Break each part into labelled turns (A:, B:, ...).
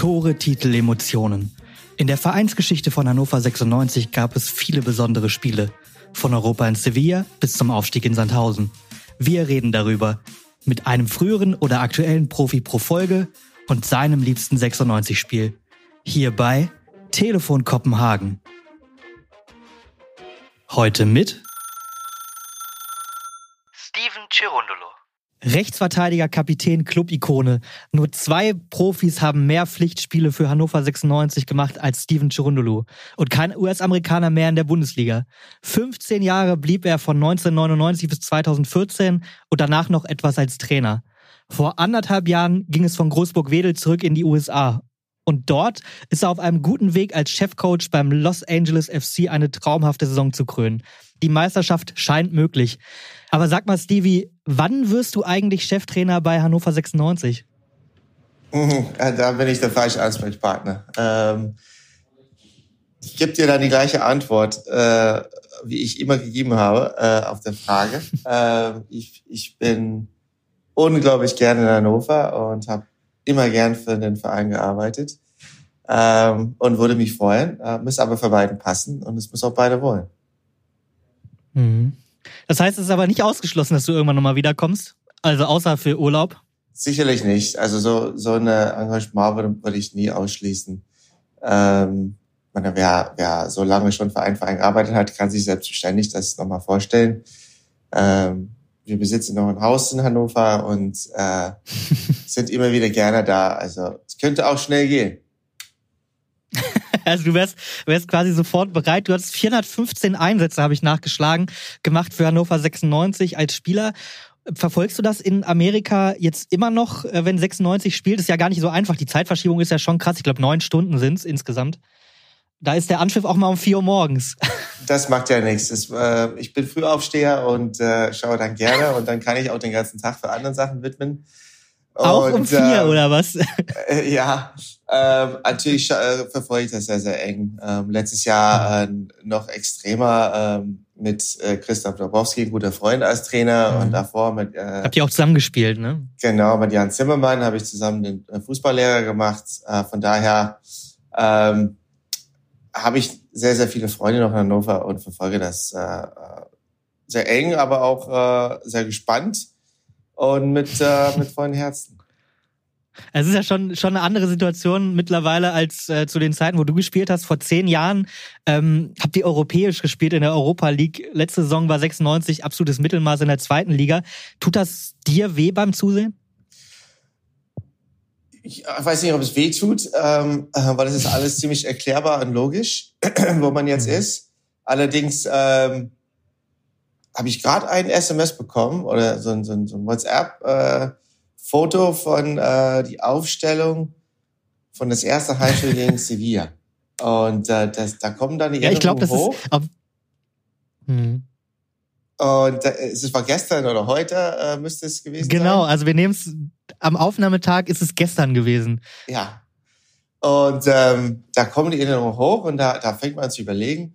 A: Tore, Titel, Emotionen. In der Vereinsgeschichte von Hannover 96 gab es viele besondere Spiele. Von Europa in Sevilla bis zum Aufstieg in Sandhausen. Wir reden darüber. Mit einem früheren oder aktuellen Profi pro Folge und seinem liebsten 96-Spiel. Hier bei Telefon Kopenhagen. Heute mit
B: Steven Cirundolo.
A: Rechtsverteidiger, Kapitän, Club-Ikone. Nur zwei Profis haben mehr Pflichtspiele für Hannover 96 gemacht als Steven Cherundolo. Und kein US-Amerikaner mehr in der Bundesliga. 15 Jahre blieb er von 1999 bis 2014 und danach noch etwas als Trainer. Vor anderthalb Jahren ging es von Großburg-Wedel zurück in die USA. Und dort ist er auf einem guten Weg als Chefcoach beim Los Angeles FC eine traumhafte Saison zu krönen. Die Meisterschaft scheint möglich. Aber sag mal, Stevie, wann wirst du eigentlich Cheftrainer bei Hannover 96?
C: Mhm, da bin ich der falsche Ansprechpartner. Ähm, ich gebe dir dann die gleiche Antwort, äh, wie ich immer gegeben habe äh, auf der Frage. äh, ich, ich bin unglaublich gerne in Hannover und habe immer gern für den Verein gearbeitet ähm, und würde mich freuen. Äh, muss aber für beiden passen und es muss auch beide wollen.
A: Mhm. Das heißt, es ist aber nicht ausgeschlossen, dass du irgendwann nochmal wiederkommst? Also außer für Urlaub?
C: Sicherlich nicht. Also so, so eine Engagement würde, würde ich nie ausschließen. Ähm, meine, wer, wer so lange schon für einen Verein gearbeitet hat, kann sich selbstverständlich das nochmal vorstellen. Ähm, wir besitzen noch ein Haus in Hannover und äh, sind immer wieder gerne da. Also es könnte auch schnell gehen.
A: Also du wärst, wärst quasi sofort bereit. Du hattest 415 Einsätze, habe ich nachgeschlagen, gemacht für Hannover 96 als Spieler. Verfolgst du das in Amerika jetzt immer noch, äh, wenn 96 spielt? Ist ja gar nicht so einfach. Die Zeitverschiebung ist ja schon krass. Ich glaube, neun Stunden sind es insgesamt. Da ist der Anpfiff auch mal um vier Uhr morgens.
C: Das macht ja nichts. Das, äh, ich bin Frühaufsteher und äh, schaue dann gerne und dann kann ich auch den ganzen Tag für andere Sachen widmen.
A: Auch und, um vier, äh, oder was?
C: Äh, ja, ähm, natürlich äh, verfolge ich das sehr, sehr eng. Ähm, letztes Jahr äh, noch extremer ähm, mit äh, Christoph Dabrowski, guter Freund als Trainer mhm. und davor mit...
A: Äh, Habt ihr auch zusammengespielt, ne?
C: Genau, mit Jan Zimmermann habe ich zusammen den äh, Fußballlehrer gemacht. Äh, von daher ähm, habe ich sehr, sehr viele Freunde noch in Hannover und verfolge das äh, sehr eng, aber auch äh, sehr gespannt und mit, äh, mit vollen Herzen.
A: Es ist ja schon, schon eine andere Situation mittlerweile als äh, zu den Zeiten, wo du gespielt hast. Vor zehn Jahren ähm, habt ihr europäisch gespielt in der Europa League. Letzte Saison war 96 absolutes Mittelmaß in der zweiten Liga. Tut das dir weh beim Zusehen?
C: Ich weiß nicht, ob es weh tut, ähm, weil es ist alles ziemlich erklärbar und logisch, wo man jetzt mhm. ist. Allerdings ähm, habe ich gerade ein SMS bekommen oder so ein, so ein, so ein WhatsApp-Foto äh, von äh, die Aufstellung von das erste Heimspiel gegen Sevilla. Und äh, das, da kommen dann die
A: ja, ich glaube, das hoch. Ist, ab,
C: hm. Und äh, es war gestern oder heute äh, müsste es gewesen
A: genau,
C: sein.
A: Genau, also wir nehmen es am Aufnahmetag ist es gestern gewesen.
C: Ja. Und ähm, da kommen die Erinnerungen hoch und da, da fängt man an zu überlegen,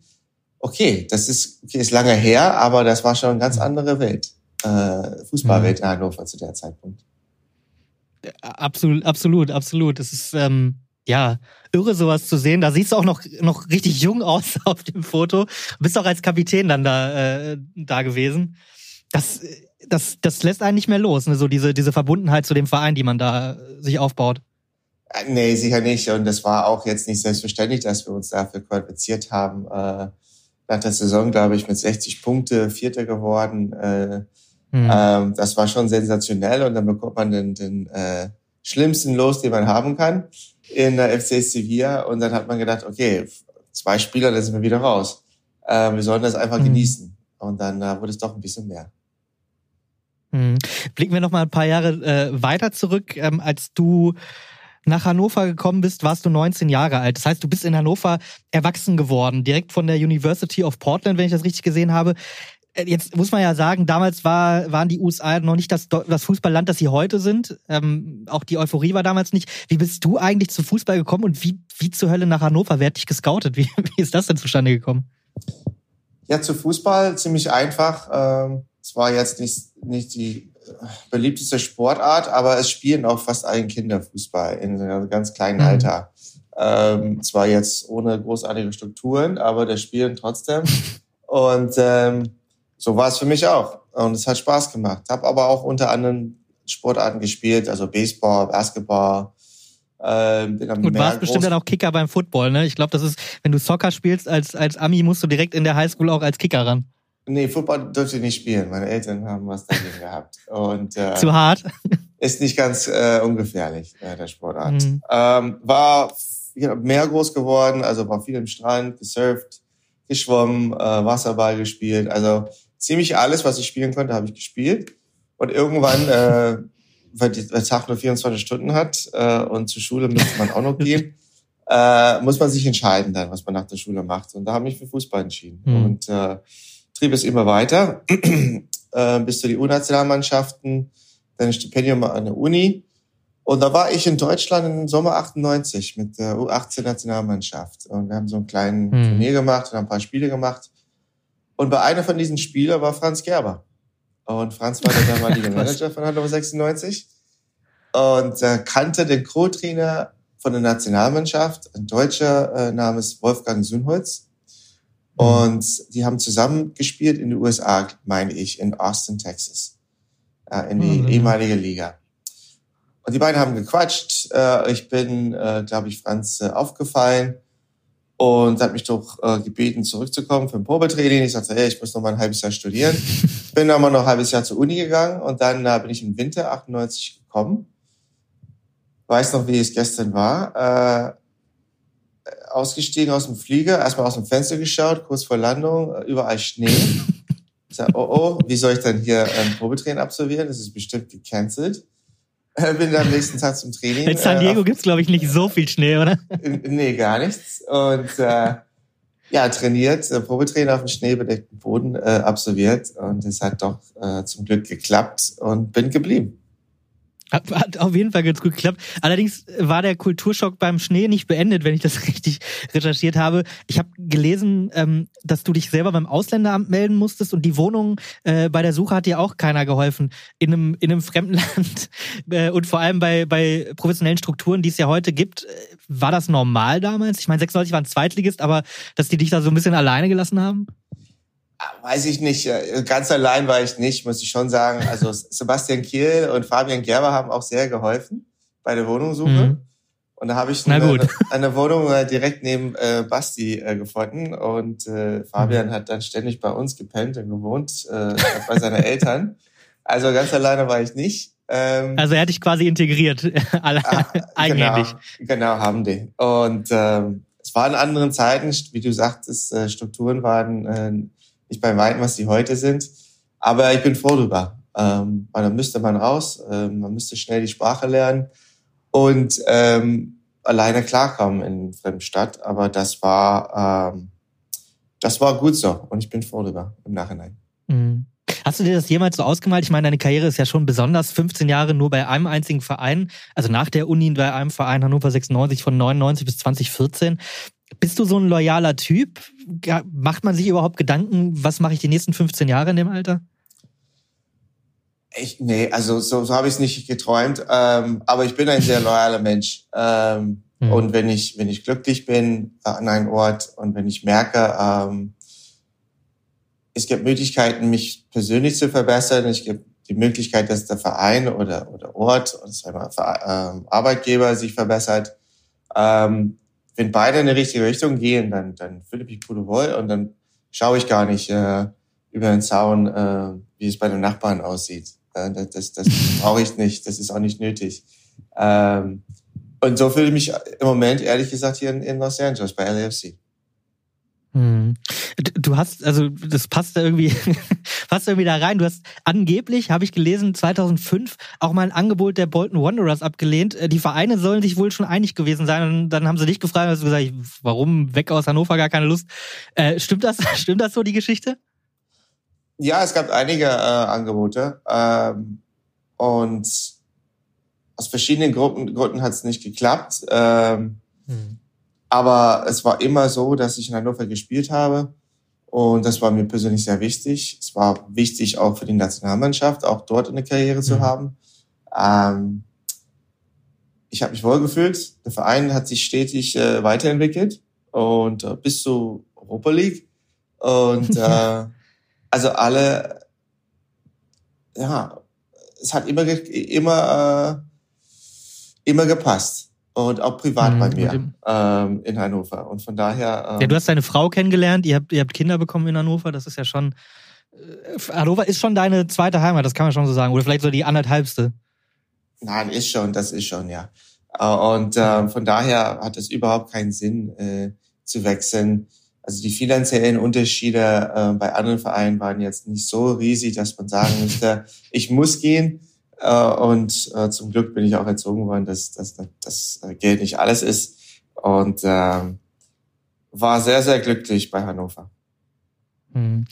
C: okay, das ist, okay, ist lange her, aber das war schon eine ganz andere Welt. Äh, Fußballwelt mhm. in Hannover zu der Zeitpunkt.
A: Absolut, absolut, absolut. Das ist ähm, ja irre, sowas zu sehen. Da siehst du auch noch noch richtig jung aus auf dem Foto. Du bist auch als Kapitän dann da äh, da gewesen. Das das das lässt einen nicht mehr los. Ne? So diese diese Verbundenheit zu dem Verein, die man da sich aufbaut.
C: Äh, nee, sicher nicht. Und das war auch jetzt nicht selbstverständlich, dass wir uns dafür qualifiziert haben. Äh, nach der Saison, glaube ich, mit 60 Punkte Vierter geworden. Äh, mhm. ähm, das war schon sensationell und dann bekommt man den, den äh, schlimmsten Los, den man haben kann in der FC Sevilla und dann hat man gedacht, okay, zwei Spieler, dann sind wir wieder raus. Äh, wir sollen das einfach mhm. genießen und dann äh, wurde es doch ein bisschen mehr.
A: Mhm. Blicken wir noch mal ein paar Jahre äh, weiter zurück, ähm, als du nach Hannover gekommen bist, warst du 19 Jahre alt. Das heißt, du bist in Hannover erwachsen geworden, direkt von der University of Portland, wenn ich das richtig gesehen habe. Äh, jetzt muss man ja sagen, damals war, waren die USA noch nicht das, das Fußballland, das sie heute sind. Ähm, auch die Euphorie war damals nicht. Wie bist du eigentlich zu Fußball gekommen und wie, wie zur Hölle nach Hannover? Wer hat dich gescoutet? Wie, wie ist das denn zustande gekommen?
C: Ja, zu Fußball ziemlich einfach. Ähm, es war jetzt nicht, nicht die beliebteste Sportart, aber es spielen auch fast allen Kinder Fußball in einem ganz kleinen mhm. Alter. Ähm, zwar jetzt ohne großartige Strukturen, aber das spielen trotzdem. Und ähm, so war es für mich auch. Und es hat Spaß gemacht. Habe aber auch unter anderem Sportarten gespielt, also Baseball, Basketball.
A: Äh, Und warst bestimmt dann auch Kicker beim Football, ne? Ich glaube, das ist, wenn du Soccer spielst als, als Ami, musst du direkt in der Highschool auch als Kicker ran.
C: Nee, Football durfte ich nicht spielen. Meine Eltern haben was dagegen gehabt. Und,
A: äh, Zu hart?
C: Ist nicht ganz äh, ungefährlich, äh, der Sportart. Mhm. Ähm, war mehr groß geworden, also war viel im Strand, gesurft, geschwommen, äh, Wasserball gespielt. Also ziemlich alles, was ich spielen konnte, habe ich gespielt. Und irgendwann, äh, weil der Tag nur 24 Stunden hat äh, und zur Schule müsste man auch noch gehen, äh, muss man sich entscheiden dann, was man nach der Schule macht. Und da habe ich mich für Fußball entschieden. Mhm. Und äh, trieb es immer weiter äh, bis zu die U-Nationalmannschaften, dann ein Stipendium an der Uni. Und da war ich in Deutschland im Sommer 98 mit der U18-Nationalmannschaft. Und wir haben so einen kleinen mhm. Turnier gemacht und ein paar Spiele gemacht. Und bei einer von diesen Spielen war Franz Gerber. Und Franz war der damalige Manager von Hannover 96 und äh, kannte den Co-Trainer von der Nationalmannschaft, ein Deutscher äh, namens Wolfgang Sünholz. Mhm. Und die haben zusammen gespielt in den USA, meine ich, in Austin, Texas, äh, in die mhm. ehemalige Liga. Und die beiden haben gequatscht. Äh, ich bin, äh, glaube ich, Franz aufgefallen und hat mich doch gebeten, zurückzukommen für ein Probetraining. Ich sagte, hey, ich muss noch mal ein halbes Jahr studieren. bin dann mal noch ein halbes Jahr zur Uni gegangen und dann bin ich im Winter 98 gekommen. Weiß noch, wie es gestern war. Äh, ausgestiegen aus dem Flieger, erstmal aus dem Fenster geschaut, kurz vor Landung, äh, überall Schnee. Ich sag, oh oh, wie soll ich dann hier ähm, Probetraining absolvieren? Das ist bestimmt gecancelt. Äh, bin dann am nächsten Tag zum Training.
A: In San Diego äh, gibt's glaube ich, nicht so viel Schnee, oder?
C: Nee, gar nichts. Und äh, ja, trainiert, äh, Probetraining auf dem schneebedeckten Boden äh, absolviert. Und es hat doch äh, zum Glück geklappt und bin geblieben.
A: Hat, auf jeden Fall ganz gut geklappt. Allerdings war der Kulturschock beim Schnee nicht beendet, wenn ich das richtig recherchiert habe. Ich habe gelesen, ähm, dass du dich selber beim Ausländeramt melden musstest und die Wohnung äh, bei der Suche hat dir auch keiner geholfen. In einem, in einem fremden Land äh, und vor allem bei, bei professionellen Strukturen, die es ja heute gibt. War das normal damals? Ich meine, 96 war ein Zweitligist, aber dass die dich da so ein bisschen alleine gelassen haben?
C: Weiß ich nicht. Ganz allein war ich nicht, muss ich schon sagen. Also Sebastian Kiel und Fabian Gerber haben auch sehr geholfen bei der Wohnungssuche. Mhm. Und da habe ich eine, eine, Wohnung äh, direkt neben äh, Basti äh, gefunden. Und äh, Fabian mhm. hat dann ständig bei uns gepennt und gewohnt, äh, bei seinen Eltern. Also ganz alleine war ich nicht.
A: Ähm, also er hat dich quasi integriert, alle, ah,
C: eigenhändig. Genau, genau, haben die. Und ähm, es waren anderen Zeiten, wie du sagtest, äh, Strukturen waren nicht bei weitem, was die heute sind. Aber ich bin froh drüber. Ähm, weil dann müsste man raus, ähm, man müsste schnell die Sprache lernen und ähm, alleine klarkommen in fremden Stadt. Aber das war, ähm, das war gut so und ich bin froh drüber im Nachhinein.
A: Mhm. Hast du dir das jemals so ausgemalt? Ich meine, deine Karriere ist ja schon besonders. 15 Jahre nur bei einem einzigen Verein, also nach der Uni bei einem Verein Hannover 96 von 99 bis 2014. Bist du so ein loyaler Typ? Macht man sich überhaupt Gedanken, was mache ich die nächsten 15 Jahre in dem Alter?
C: Ich, nee, also so, so habe ich es nicht geträumt. Ähm, aber ich bin ein sehr loyaler Mensch. Ähm, hm. Und wenn ich, wenn ich glücklich bin äh, an einem Ort und wenn ich merke, ähm, es gibt Möglichkeiten, mich persönlich zu verbessern, es gibt die Möglichkeit, dass der Verein oder, oder Ort, sagen wir, ähm, Arbeitgeber sich verbessert, ähm, wenn beide in die richtige Richtung gehen, dann, dann fühle ich mich pudelwohl und dann schaue ich gar nicht äh, über den Zaun, äh, wie es bei den Nachbarn aussieht. Äh, das das, das brauche ich nicht, das ist auch nicht nötig. Ähm, und so fühle ich mich im Moment, ehrlich gesagt, hier in, in Los Angeles bei LAFC.
A: Hm. Du hast, also das passt da irgendwie, passt irgendwie da rein. Du hast angeblich, habe ich gelesen, 2005 auch mal ein Angebot der Bolton Wanderers abgelehnt. Äh, die Vereine sollen sich wohl schon einig gewesen sein. Und dann haben sie dich gefragt, hast du gesagt, warum weg aus Hannover, gar keine Lust. Äh, stimmt das? Stimmt das so die Geschichte?
C: Ja, es gab einige äh, Angebote ähm, und aus verschiedenen Gruppen, Gründen hat es nicht geklappt. Ähm, hm. Aber es war immer so, dass ich in Hannover gespielt habe Und das war mir persönlich sehr wichtig. Es war wichtig auch für die Nationalmannschaft, auch dort eine Karriere zu mhm. haben. Ähm, ich habe mich wohlgefühlt. Der Verein hat sich stetig äh, weiterentwickelt und äh, bis zur Europa League. Und äh, also alle, ja, es hat immer immer äh, immer gepasst und auch privat mhm, bei mir ähm, in Hannover. Und von daher.
A: Ähm, ja, du hast deine Frau kennengelernt, ihr habt, ihr habt Kinder bekommen in Hannover, das ist ja schon. Äh, Hannover ist schon deine zweite Heimat, das kann man schon so sagen. Oder vielleicht so die anderthalbste.
C: Nein, ist schon, das ist schon, ja. Äh, und äh, von daher hat es überhaupt keinen Sinn äh, zu wechseln. Also die finanziellen Unterschiede äh, bei anderen Vereinen waren jetzt nicht so riesig, dass man sagen müsste, ich muss gehen. Äh, und äh, zum Glück bin ich auch erzogen worden, dass, dass, dass das Geld nicht alles ist. Und äh, war sehr, sehr glücklich bei Hannover.
A: Hm.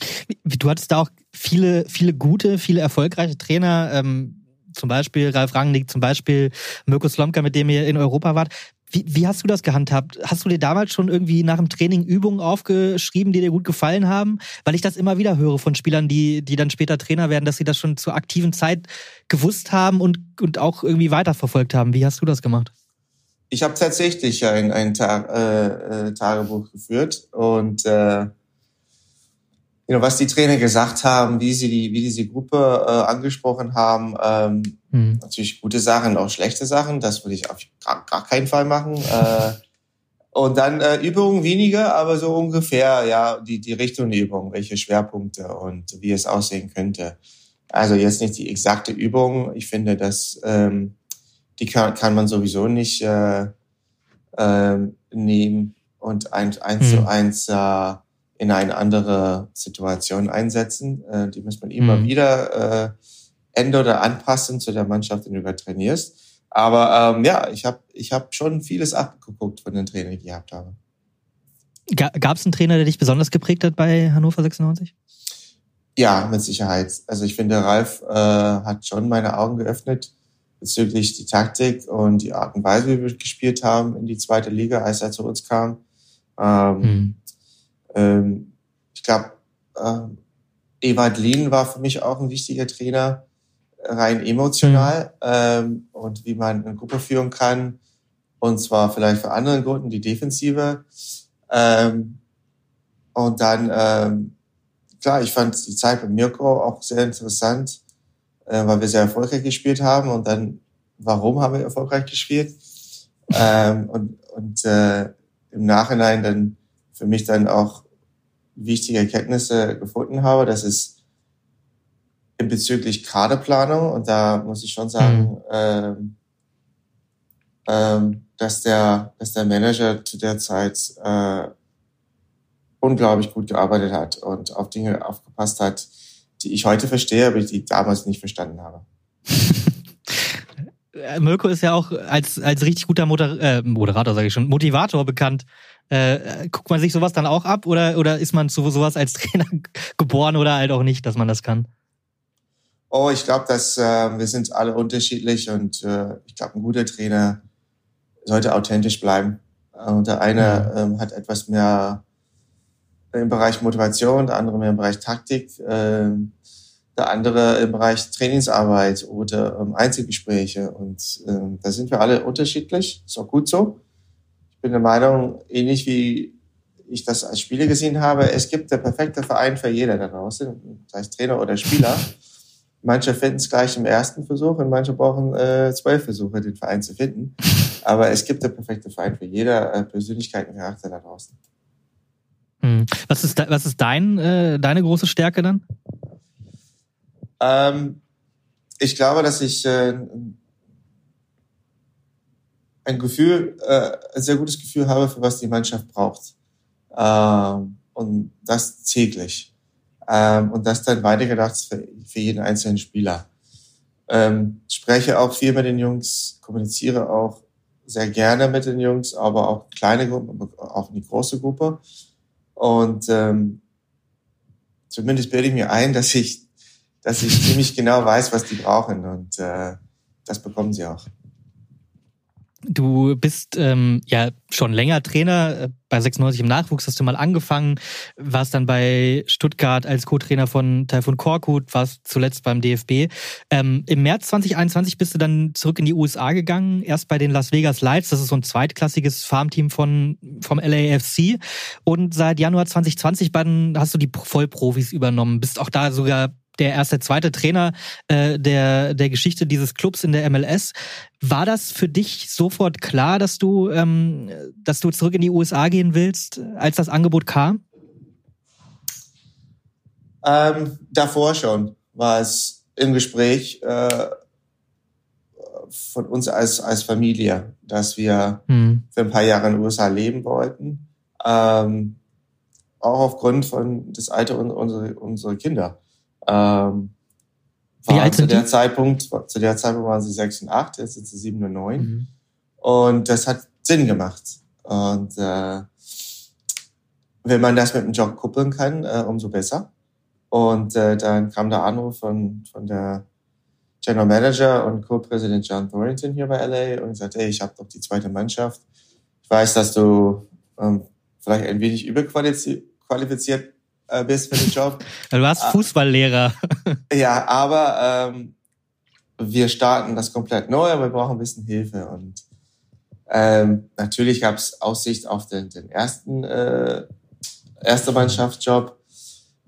A: Du hattest da auch viele, viele gute, viele erfolgreiche Trainer, ähm, zum Beispiel Ralf Rangnick, zum Beispiel Mirko Slomka, mit dem ihr in Europa wart. Wie, wie hast du das gehandhabt? Hast du dir damals schon irgendwie nach dem Training Übungen aufgeschrieben, die dir gut gefallen haben? Weil ich das immer wieder höre von Spielern, die, die dann später Trainer werden, dass sie das schon zur aktiven Zeit gewusst haben und, und auch irgendwie weiterverfolgt haben. Wie hast du das gemacht?
C: Ich habe tatsächlich ein, ein Tag, äh, äh, Tagebuch geführt und äh, you know, was die Trainer gesagt haben, wie sie die, wie diese Gruppe äh, angesprochen haben. Ähm, mhm. Natürlich gute Sachen, auch schlechte Sachen. Das würde ich auf gar, gar keinen Fall machen. Äh, und dann äh, Übungen weniger, aber so ungefähr, ja, die, die Richtung der Übung, welche Schwerpunkte und wie es aussehen könnte. Also jetzt nicht die exakte Übung. Ich finde, dass ähm, die kann, kann man sowieso nicht äh, äh, nehmen und eins, eins mhm. zu eins äh, in eine andere Situation einsetzen. Äh, die muss man immer mhm. wieder äh, ändern oder anpassen zu der Mannschaft, die du über trainierst. Aber ähm, ja, ich habe ich hab schon vieles abgeguckt von den Trainern, die ich gehabt habe.
A: Gab es einen Trainer, der dich besonders geprägt hat bei Hannover 96?
C: Ja, mit Sicherheit. Also ich finde, Ralf äh, hat schon meine Augen geöffnet bezüglich die Taktik und die Art und Weise, wie wir gespielt haben in die zweite Liga, als er zu uns kam. Ähm, mhm. Ähm, ich glaube, äh, Ewald Lien war für mich auch ein wichtiger Trainer, rein emotional mhm. ähm, und wie man eine Gruppe führen kann. Und zwar vielleicht für andere Gründen, die Defensive. Ähm, und dann, ähm, klar, ich fand die Zeit mit Mirko auch sehr interessant, äh, weil wir sehr erfolgreich gespielt haben. Und dann, warum haben wir erfolgreich gespielt? ähm, und und äh, im Nachhinein dann für mich dann auch wichtige Erkenntnisse gefunden habe. Das ist in bezüglich Kaderplanung und da muss ich schon sagen, mhm. ähm, ähm, dass der, dass der Manager zu der Zeit äh, unglaublich gut gearbeitet hat und auf Dinge aufgepasst hat, die ich heute verstehe, aber die ich damals nicht verstanden habe.
A: Mirko ist ja auch als, als richtig guter Moder äh, Moderator, sage ich schon, Motivator bekannt. Äh, guckt man sich sowas dann auch ab oder, oder ist man zu sowas als Trainer geboren oder halt auch nicht, dass man das kann?
C: Oh, ich glaube, dass äh, wir sind alle unterschiedlich und äh, ich glaube, ein guter Trainer sollte authentisch bleiben. Und der eine mhm. ähm, hat etwas mehr im Bereich Motivation, der andere mehr im Bereich Taktik, äh, der andere im Bereich Trainingsarbeit oder ähm, Einzelgespräche. Und äh, da sind wir alle unterschiedlich. Ist auch gut so bin der Meinung, ähnlich wie ich das als Spieler gesehen habe, es gibt der perfekte Verein für jeder da draußen, sei es Trainer oder Spieler. Manche finden es gleich im ersten Versuch und manche brauchen äh, zwölf Versuche, den Verein zu finden. Aber es gibt der perfekte Verein für jeder äh, Persönlichkeit und Charakter da draußen.
A: Hm. Was ist, was ist dein, äh, deine große Stärke dann?
C: Ähm, ich glaube, dass ich äh, ein Gefühl, äh, ein sehr gutes Gefühl habe, für was die Mannschaft braucht. Ähm, und das täglich. Ähm, und das dann weitergedacht für, für jeden einzelnen Spieler. Ähm, spreche auch viel mit den Jungs, kommuniziere auch sehr gerne mit den Jungs, aber auch kleine Gruppen, auch in die große Gruppe. Und ähm, zumindest bilde ich mir ein, dass ich, dass ich ziemlich genau weiß, was die brauchen. Und äh, das bekommen sie auch.
A: Du bist ähm, ja schon länger Trainer. Äh, bei 96 im Nachwuchs hast du mal angefangen, warst dann bei Stuttgart als Co-Trainer von Taifun Korkut, warst zuletzt beim DFB. Ähm, Im März 2021 bist du dann zurück in die USA gegangen, erst bei den Las Vegas Lights, das ist so ein zweitklassiges Farmteam von, vom LAFC. Und seit Januar 2020 dann hast du die Vollprofis übernommen, bist auch da sogar der erste, zweite Trainer äh, der, der Geschichte dieses Clubs in der MLS. War das für dich sofort klar, dass du, ähm, dass du zurück in die USA gehen willst, als das Angebot kam?
C: Ähm, davor schon war es im Gespräch äh, von uns als, als Familie, dass wir hm. für ein paar Jahre in den USA leben wollten. Ähm, auch aufgrund von des Alters unserer, unserer Kinder. Ähm, Wie alt sind zu der die? Zeitpunkt, zu der Zeitpunkt waren sie sechs und acht, jetzt sind sie sieben und neun. Mhm. Und das hat Sinn gemacht. Und äh, wenn man das mit dem Job kuppeln kann, äh, umso besser. Und äh, dann kam der Anruf von, von der General Manager und Co-Präsident John Thornton hier bei LA und gesagt, hey, ich habe doch die zweite Mannschaft. Ich weiß, dass du ähm, vielleicht ein wenig überqualifiziert äh, bist für den Job.
A: du warst ah. Fußballlehrer.
C: ja, aber ähm, wir starten das komplett neu, aber wir brauchen ein bisschen Hilfe. Und ähm, natürlich gab es Aussicht auf den, den ersten äh, erste Mannschaftsjob.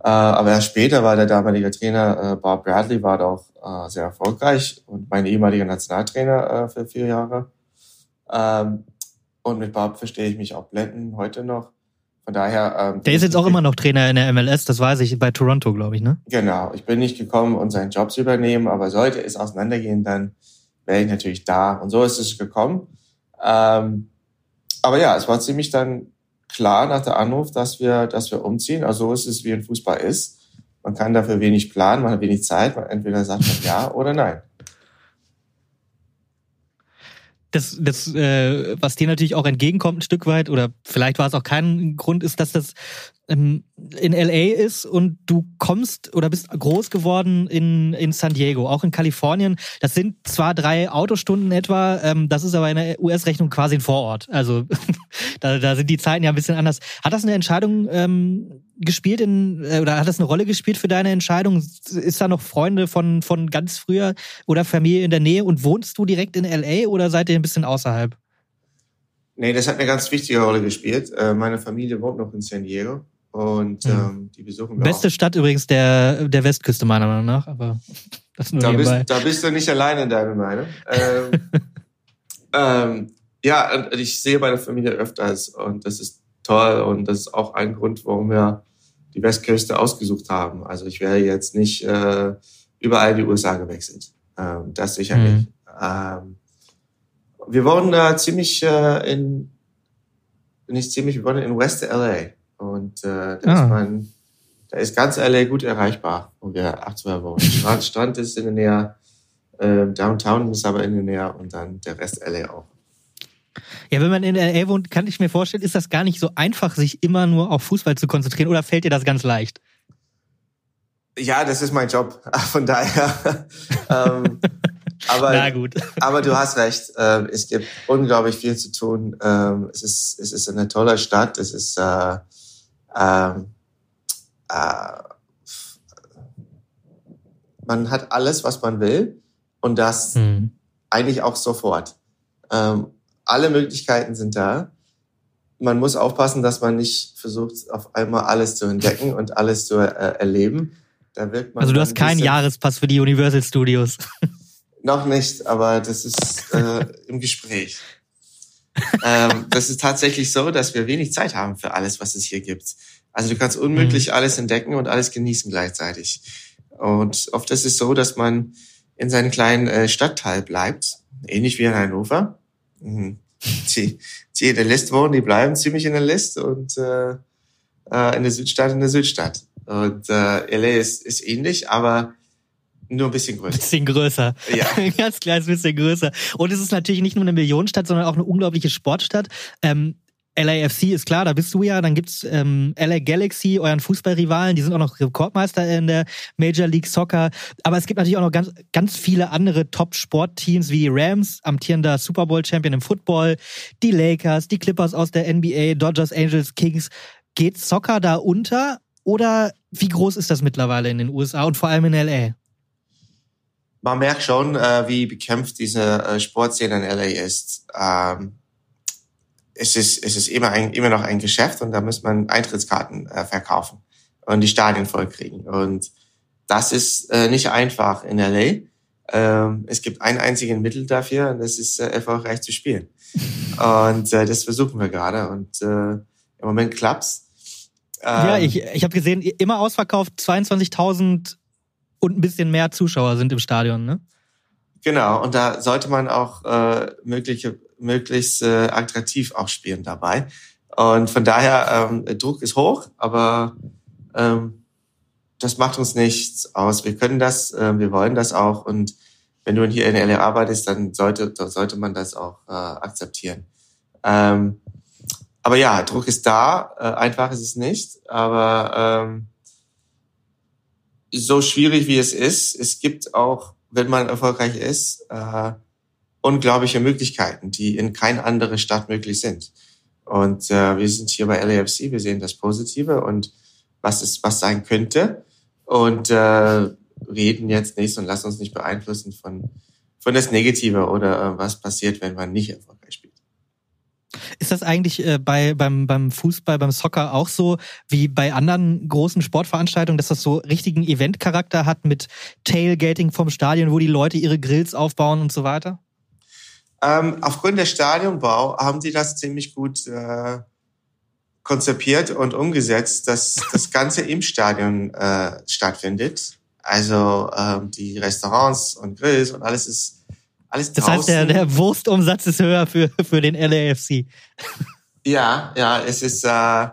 C: Äh, aber erst später war der damalige Trainer äh, Bob Bradley war doch äh, sehr erfolgreich und mein ehemaliger Nationaltrainer äh, für vier Jahre. Ähm, und mit Bob verstehe ich mich auch blenden heute noch. Von daher.
A: Ähm, der ist jetzt auch immer noch Trainer in der MLS, das weiß ich, bei Toronto, glaube ich, ne?
C: Genau. Ich bin nicht gekommen, um seinen Job zu übernehmen, aber sollte es auseinandergehen, dann wäre ich natürlich da. Und so ist es gekommen. Ähm, aber ja, es war ziemlich dann klar nach der Anruf, dass wir, dass wir umziehen. Also so ist es, wie ein Fußball ist. Man kann dafür wenig planen, man hat wenig Zeit. Man entweder sagt man ja oder nein
A: das, das äh, was dir natürlich auch entgegenkommt ein Stück weit, oder vielleicht war es auch kein Grund, ist, dass das in LA ist und du kommst oder bist groß geworden in, in San Diego, auch in Kalifornien. Das sind zwar drei Autostunden etwa, ähm, das ist aber in der US-Rechnung quasi ein Vorort. Also da, da sind die Zeiten ja ein bisschen anders. Hat das eine Entscheidung ähm, gespielt in, äh, oder hat das eine Rolle gespielt für deine Entscheidung? Ist da noch Freunde von, von ganz früher oder Familie in der Nähe und wohnst du direkt in LA oder seid ihr ein bisschen außerhalb?
C: Nee, das hat eine ganz wichtige Rolle gespielt. Äh, meine Familie wohnt noch in San Diego. Und mhm. ähm, die besuchen wir
A: Beste
C: auch.
A: Stadt übrigens der, der Westküste, meiner Meinung nach, aber
C: das nur da bist, da bist du nicht alleine in deiner Meinung. ähm, ähm, ja, ich sehe meine Familie öfters und das ist toll und das ist auch ein Grund, warum wir die Westküste ausgesucht haben. Also ich wäre jetzt nicht äh, überall in die USA gewechselt. Ähm, das sicher mhm. Ähm, wir wohnen da ziemlich äh, in, nicht ziemlich, wir wohnen in West LA. Und äh, da, ah. ist man, da ist ganz LA gut erreichbar, wo wir aktuell wohnen. Strand, Strand ist in der Nähe, äh, Downtown ist aber in der Nähe und dann der Rest LA auch.
A: Ja, wenn man in LA wohnt, kann ich mir vorstellen, ist das gar nicht so einfach, sich immer nur auf Fußball zu konzentrieren oder fällt dir das ganz leicht?
C: Ja, das ist mein Job. Von daher. ähm, aber, Na gut. aber du hast recht. Äh, es gibt unglaublich viel zu tun. Ähm, es, ist, es ist eine tolle Stadt. Es ist äh, ähm, äh, man hat alles, was man will und das mhm. eigentlich auch sofort. Ähm, alle Möglichkeiten sind da. Man muss aufpassen, dass man nicht versucht, auf einmal alles zu entdecken und alles zu äh, erleben.
A: Da wirkt man also du hast keinen Jahrespass für die Universal Studios.
C: Noch nicht, aber das ist äh, im Gespräch ähm, das ist tatsächlich so, dass wir wenig Zeit haben für alles, was es hier gibt. Also du kannst unmöglich mhm. alles entdecken und alles genießen gleichzeitig. Und oft ist es so, dass man in seinem kleinen äh, Stadtteil bleibt, ähnlich wie in Hannover. Mhm. Die, die in der List wohnen, die bleiben ziemlich in der List und äh, äh, in der Südstadt in der Südstadt. Und äh, LA ist, ist ähnlich, aber nur ein bisschen größer.
A: Bisschen größer. Ja. ein ganz kleines bisschen größer. Und es ist natürlich nicht nur eine Millionenstadt, sondern auch eine unglaubliche Sportstadt. Ähm, LAFC ist klar, da bist du ja. Dann gibt's ähm, LA Galaxy, euren Fußballrivalen, die sind auch noch Rekordmeister in der Major League Soccer. Aber es gibt natürlich auch noch ganz, ganz viele andere Top-Sportteams wie die Rams, amtierender Super Bowl-Champion im Football, die Lakers, die Clippers aus der NBA, Dodgers, Angels, Kings. Geht Soccer da unter oder wie groß ist das mittlerweile in den USA und vor allem in LA?
C: Man merkt schon, äh, wie bekämpft diese äh, Sportszene in LA ist. Ähm, es ist, es ist immer, ein, immer noch ein Geschäft und da muss man Eintrittskarten äh, verkaufen und die Stadien vollkriegen. Und das ist äh, nicht einfach in LA. Ähm, es gibt ein einziges Mittel dafür und das ist äh, erfolgreich zu spielen. Und äh, das versuchen wir gerade und äh, im Moment klappt's.
A: Ähm, ja, ich, ich habe gesehen, immer ausverkauft, 22.000 und ein bisschen mehr Zuschauer sind im Stadion, ne?
C: Genau, und da sollte man auch äh, mögliche, möglichst äh, attraktiv auch spielen dabei. Und von daher, ähm, Druck ist hoch, aber ähm, das macht uns nichts aus. Wir können das, äh, wir wollen das auch. Und wenn du hier in LA arbeitest, dann sollte, dann sollte man das auch äh, akzeptieren. Ähm, aber ja, Druck ist da, äh, einfach ist es nicht, aber ähm, so schwierig wie es ist, es gibt auch, wenn man erfolgreich ist, äh, unglaubliche Möglichkeiten, die in kein andere Stadt möglich sind. Und äh, wir sind hier bei LAFC, wir sehen das Positive und was es was sein könnte und äh, reden jetzt nicht und lassen uns nicht beeinflussen von von das Negative oder äh, was passiert, wenn man nicht erfolgreich spielt.
A: Ist das eigentlich äh, bei, beim, beim Fußball, beim Soccer auch so wie bei anderen großen Sportveranstaltungen, dass das so richtigen Eventcharakter hat mit Tailgating vom Stadion, wo die Leute ihre Grills aufbauen und so weiter?
C: Ähm, aufgrund der Stadionbau haben sie das ziemlich gut äh, konzipiert und umgesetzt, dass das Ganze im Stadion äh, stattfindet. Also ähm, die Restaurants und Grills und alles ist alles
A: das heißt, der, der Wurstumsatz ist höher für, für den LAFC.
C: Ja, ja, es ist, äh,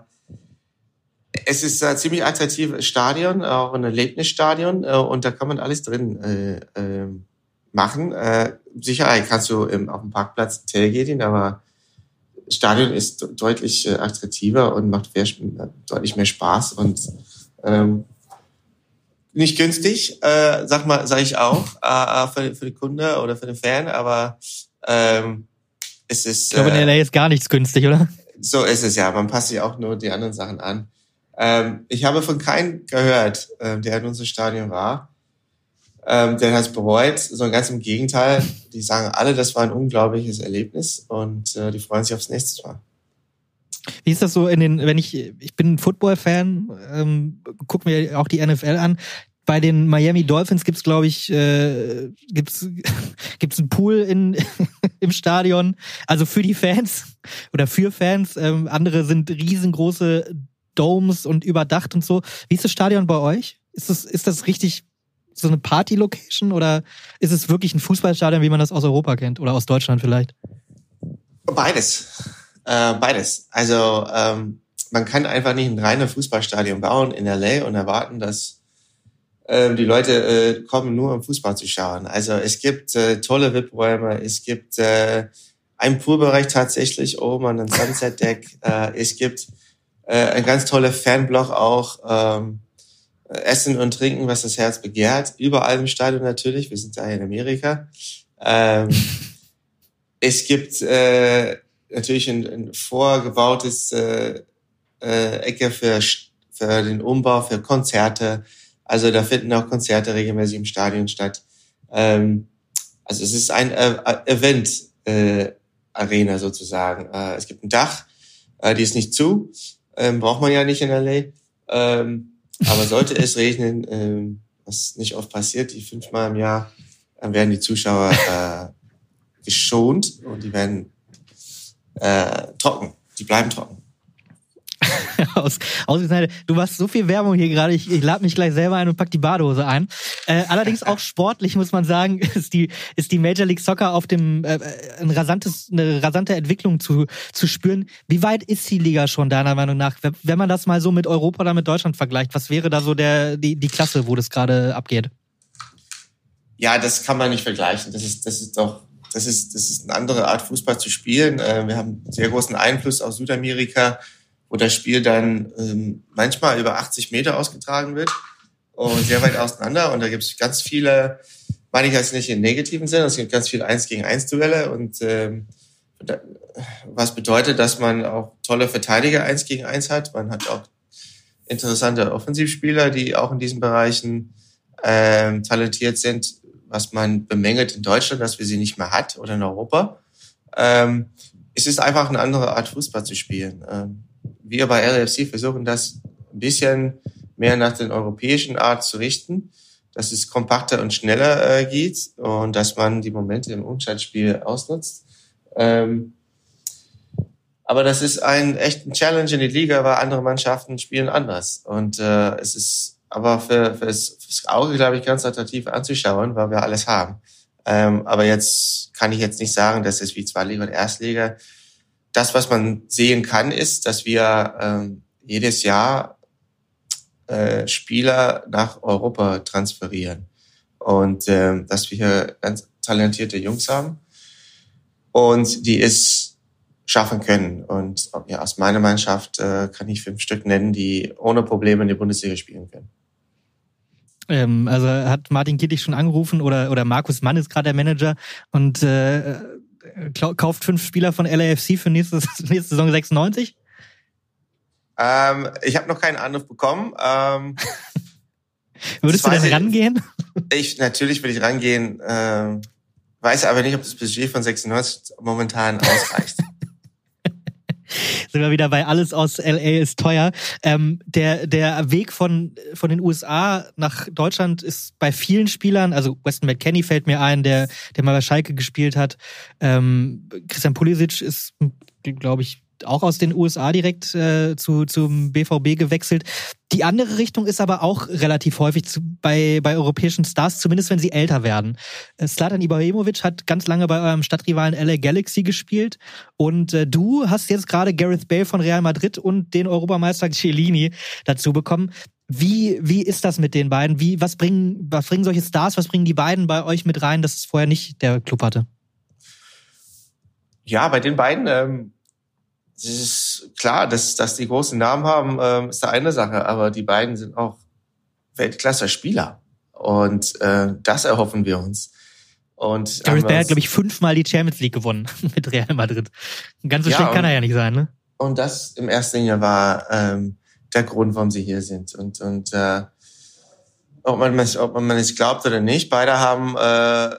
C: es ist ein ziemlich attraktives Stadion, auch ein Erlebnisstadion, äh, und da kann man alles drin äh, äh, machen. Äh, sicher kannst du im, auf dem Parkplatz Tailgating, aber Stadion ist deutlich äh, attraktiver und macht mehr, deutlich mehr Spaß und ähm, nicht günstig, äh, sag mal, sage ich auch, äh, äh, für, für den Kunde oder für den Fan, aber ähm, es ist.
A: Ich glaube, in LA ist gar nichts günstig, oder?
C: So ist es ja. Man passt sich auch nur die anderen Sachen an. Ähm, ich habe von keinem gehört, ähm, der in unserem Stadion war, ähm, der hat es bereut. So ganz im Gegenteil. Die sagen alle, das war ein unglaubliches Erlebnis und äh, die freuen sich aufs nächste Mal.
A: Wie ist das so in den, wenn ich, ich bin ein Football-Fan, ähm, guck mir auch die NFL an. Bei den Miami Dolphins gibt's, glaube ich, äh, gibt's gibt's einen Pool in im Stadion, also für die Fans oder für Fans. Ähm, andere sind riesengroße Domes und überdacht und so. Wie ist das Stadion bei euch? Ist das ist das richtig so eine Party-Location oder ist es wirklich ein Fußballstadion, wie man das aus Europa kennt oder aus Deutschland vielleicht?
C: Beides. Äh, beides. Also ähm, man kann einfach nicht ein reines Fußballstadion bauen in LA und erwarten, dass äh, die Leute äh, kommen nur um Fußball zu schauen. Also es gibt äh, tolle VIP-Räume, es gibt äh, einen Poolbereich tatsächlich oben an einem Sunset-Deck, äh, es gibt äh, ein ganz toller Fanblock auch, ähm, Essen und Trinken, was das Herz begehrt. Überall im Stadion natürlich, wir sind da in Amerika. Ähm, es gibt äh, natürlich ein, ein vorgebautes äh, äh, Ecke für, für den Umbau, für Konzerte. Also da finden auch Konzerte regelmäßig im Stadion statt. Ähm, also es ist ein äh, Event äh, Arena sozusagen. Äh, es gibt ein Dach, äh, die ist nicht zu, ähm, braucht man ja nicht in LA. Ähm, aber sollte es regnen, ähm, was nicht oft passiert, die fünfmal im Jahr, dann werden die Zuschauer äh, geschont und die werden äh, trocken. Die bleiben trocken.
A: aus, ausgezeichnet. Du machst so viel Werbung hier gerade. Ich, ich lade mich gleich selber ein und pack die Badehose ein. Äh, allerdings auch sportlich muss man sagen, ist die ist die Major League Soccer auf dem äh, ein rasantes eine rasante Entwicklung zu zu spüren. Wie weit ist die Liga schon deiner Meinung nach, wenn man das mal so mit Europa oder mit Deutschland vergleicht? Was wäre da so der die die Klasse, wo das gerade abgeht?
C: Ja, das kann man nicht vergleichen. Das ist das ist doch das ist, das ist eine andere Art Fußball zu spielen. Äh, wir haben sehr großen Einfluss aus Südamerika, wo das Spiel dann ähm, manchmal über 80 Meter ausgetragen wird und sehr weit auseinander. Und da gibt es ganz viele, meine ich jetzt nicht im negativen Sinn, es gibt ganz viele Eins gegen eins Duelle und ähm, was bedeutet, dass man auch tolle Verteidiger eins gegen eins hat. Man hat auch interessante Offensivspieler, die auch in diesen Bereichen ähm, talentiert sind, was man bemängelt in Deutschland, dass wir sie nicht mehr hat oder in Europa. Ähm, es ist einfach eine andere Art Fußball zu spielen. Ähm, wir bei LFC versuchen das ein bisschen mehr nach den europäischen Art zu richten, dass es kompakter und schneller äh, geht und dass man die Momente im Umschaltspiel ausnutzt. Ähm, aber das ist ein echter Challenge in die Liga, weil andere Mannschaften spielen anders. Und äh, es ist aber für, fürs, fürs Auge, glaube ich, ganz attraktiv anzuschauen, weil wir alles haben. Ähm, aber jetzt kann ich jetzt nicht sagen, dass es wie Zweitliga und Erstliga. Das, was man sehen kann, ist, dass wir ähm, jedes Jahr äh, Spieler nach Europa transferieren und äh, dass wir hier ganz talentierte Jungs haben und die es schaffen können. Und ja, aus meiner Mannschaft äh, kann ich fünf Stück nennen, die ohne Probleme in der Bundesliga spielen können.
A: Ähm, also hat Martin Kittig schon angerufen oder, oder Markus Mann ist gerade der Manager und äh, kauft fünf Spieler von LAFC für nächste, nächste Saison 96?
C: Ähm, ich habe noch keinen Anruf bekommen. Ähm,
A: Würdest du denn rangehen?
C: Ich, natürlich würde ich rangehen. Ähm, weiß aber nicht, ob das Budget von 96 momentan ausreicht.
A: sind wir wieder bei alles aus LA ist teuer. Ähm, der, der Weg von, von den USA nach Deutschland ist bei vielen Spielern, also Weston McKenney fällt mir ein, der, der mal bei Schalke gespielt hat. Ähm, Christian Pulisic ist, glaube ich, auch aus den USA direkt äh, zu, zum BVB gewechselt. Die andere Richtung ist aber auch relativ häufig zu, bei, bei europäischen Stars, zumindest wenn sie älter werden. Slatan äh, Ibrahimovic hat ganz lange bei eurem Stadtrivalen LA Galaxy gespielt und äh, du hast jetzt gerade Gareth Bale von Real Madrid und den Europameister Cellini dazu bekommen. Wie, wie ist das mit den beiden? Wie, was bringen, was bringen solche Stars, was bringen die beiden bei euch mit rein, dass es vorher nicht der Club hatte?
C: Ja, bei den beiden ähm, es ist klar, dass, dass die großen Namen haben, ähm, ist da eine Sache, aber die beiden sind auch Weltklasse-Spieler. Und äh, das erhoffen wir uns. Und
A: Gareth Bale hat, glaube ich, fünfmal die Champions League gewonnen mit Real Madrid. Ganz so ja, schlecht kann er ja nicht sein, ne?
C: Und das im ersten Linie war ähm, der Grund, warum sie hier sind. Und, und äh, ob, man, ob man es glaubt oder nicht, beide haben äh,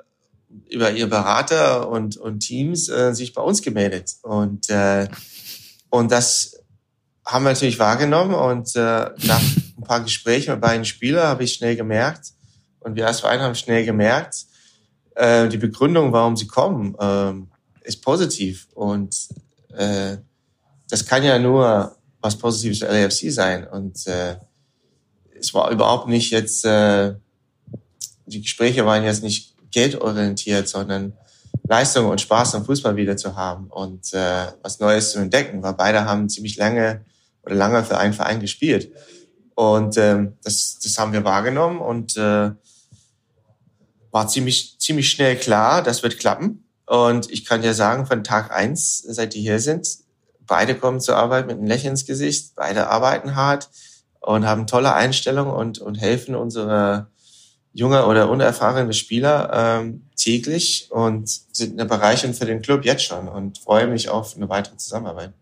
C: über ihr Berater und, und Teams äh, sich bei uns gemeldet. Und äh, und das haben wir natürlich wahrgenommen und äh, nach ein paar Gesprächen mit beiden Spielern habe ich schnell gemerkt und wir als Verein haben schnell gemerkt, äh, die Begründung, warum sie kommen, äh, ist positiv. Und äh, das kann ja nur was Positives für LAFC sein. Und äh, es war überhaupt nicht jetzt, äh, die Gespräche waren jetzt nicht geldorientiert, sondern Leistung und Spaß am Fußball wieder zu haben und äh, was Neues zu entdecken, weil beide haben ziemlich lange oder lange für einen Verein gespielt. Und ähm, das, das haben wir wahrgenommen und äh, war ziemlich, ziemlich schnell klar, das wird klappen. Und ich kann dir sagen, von Tag eins, seit die hier sind, beide kommen zur Arbeit mit einem Lächeln ins Gesicht, beide arbeiten hart und haben tolle Einstellungen und, und helfen unsere junge oder unerfahrene Spieler ähm, täglich und sind eine Bereicherung für den Club jetzt schon und freue mich auf eine weitere Zusammenarbeit.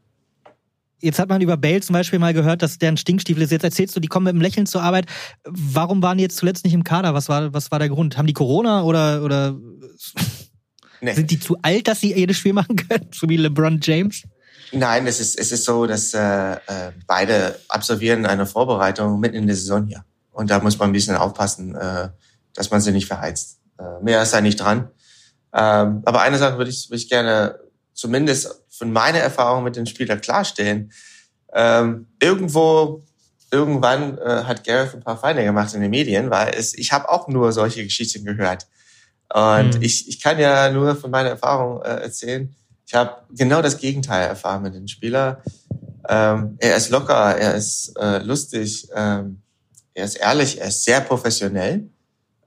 A: Jetzt hat man über Bale zum Beispiel mal gehört, dass der ein Stinkstiefel ist. Jetzt erzählst du, die kommen mit einem Lächeln zur Arbeit. Warum waren die jetzt zuletzt nicht im Kader? Was war, was war der Grund? Haben die Corona oder, oder nee. sind die zu alt, dass sie jedes Spiel machen können? So wie LeBron James?
C: Nein, es ist, es ist so, dass äh, äh beide absolvieren eine Vorbereitung mitten in der Saison hier. Und da muss man ein bisschen aufpassen, äh, dass man sie nicht verheizt. Äh, mehr ist da nicht dran. Ähm, aber eine Sache würde ich, würde ich gerne zumindest von meiner Erfahrung mit den Spielern klarstellen. Ähm, irgendwo, irgendwann äh, hat Gareth ein paar Feinde gemacht in den Medien, weil es, ich habe auch nur solche Geschichten gehört. Und mhm. ich, ich kann ja nur von meiner Erfahrung äh, erzählen. Ich habe genau das Gegenteil erfahren mit den Spielern. Ähm, er ist locker, er ist äh, lustig, ähm, er ist ehrlich, er ist sehr professionell.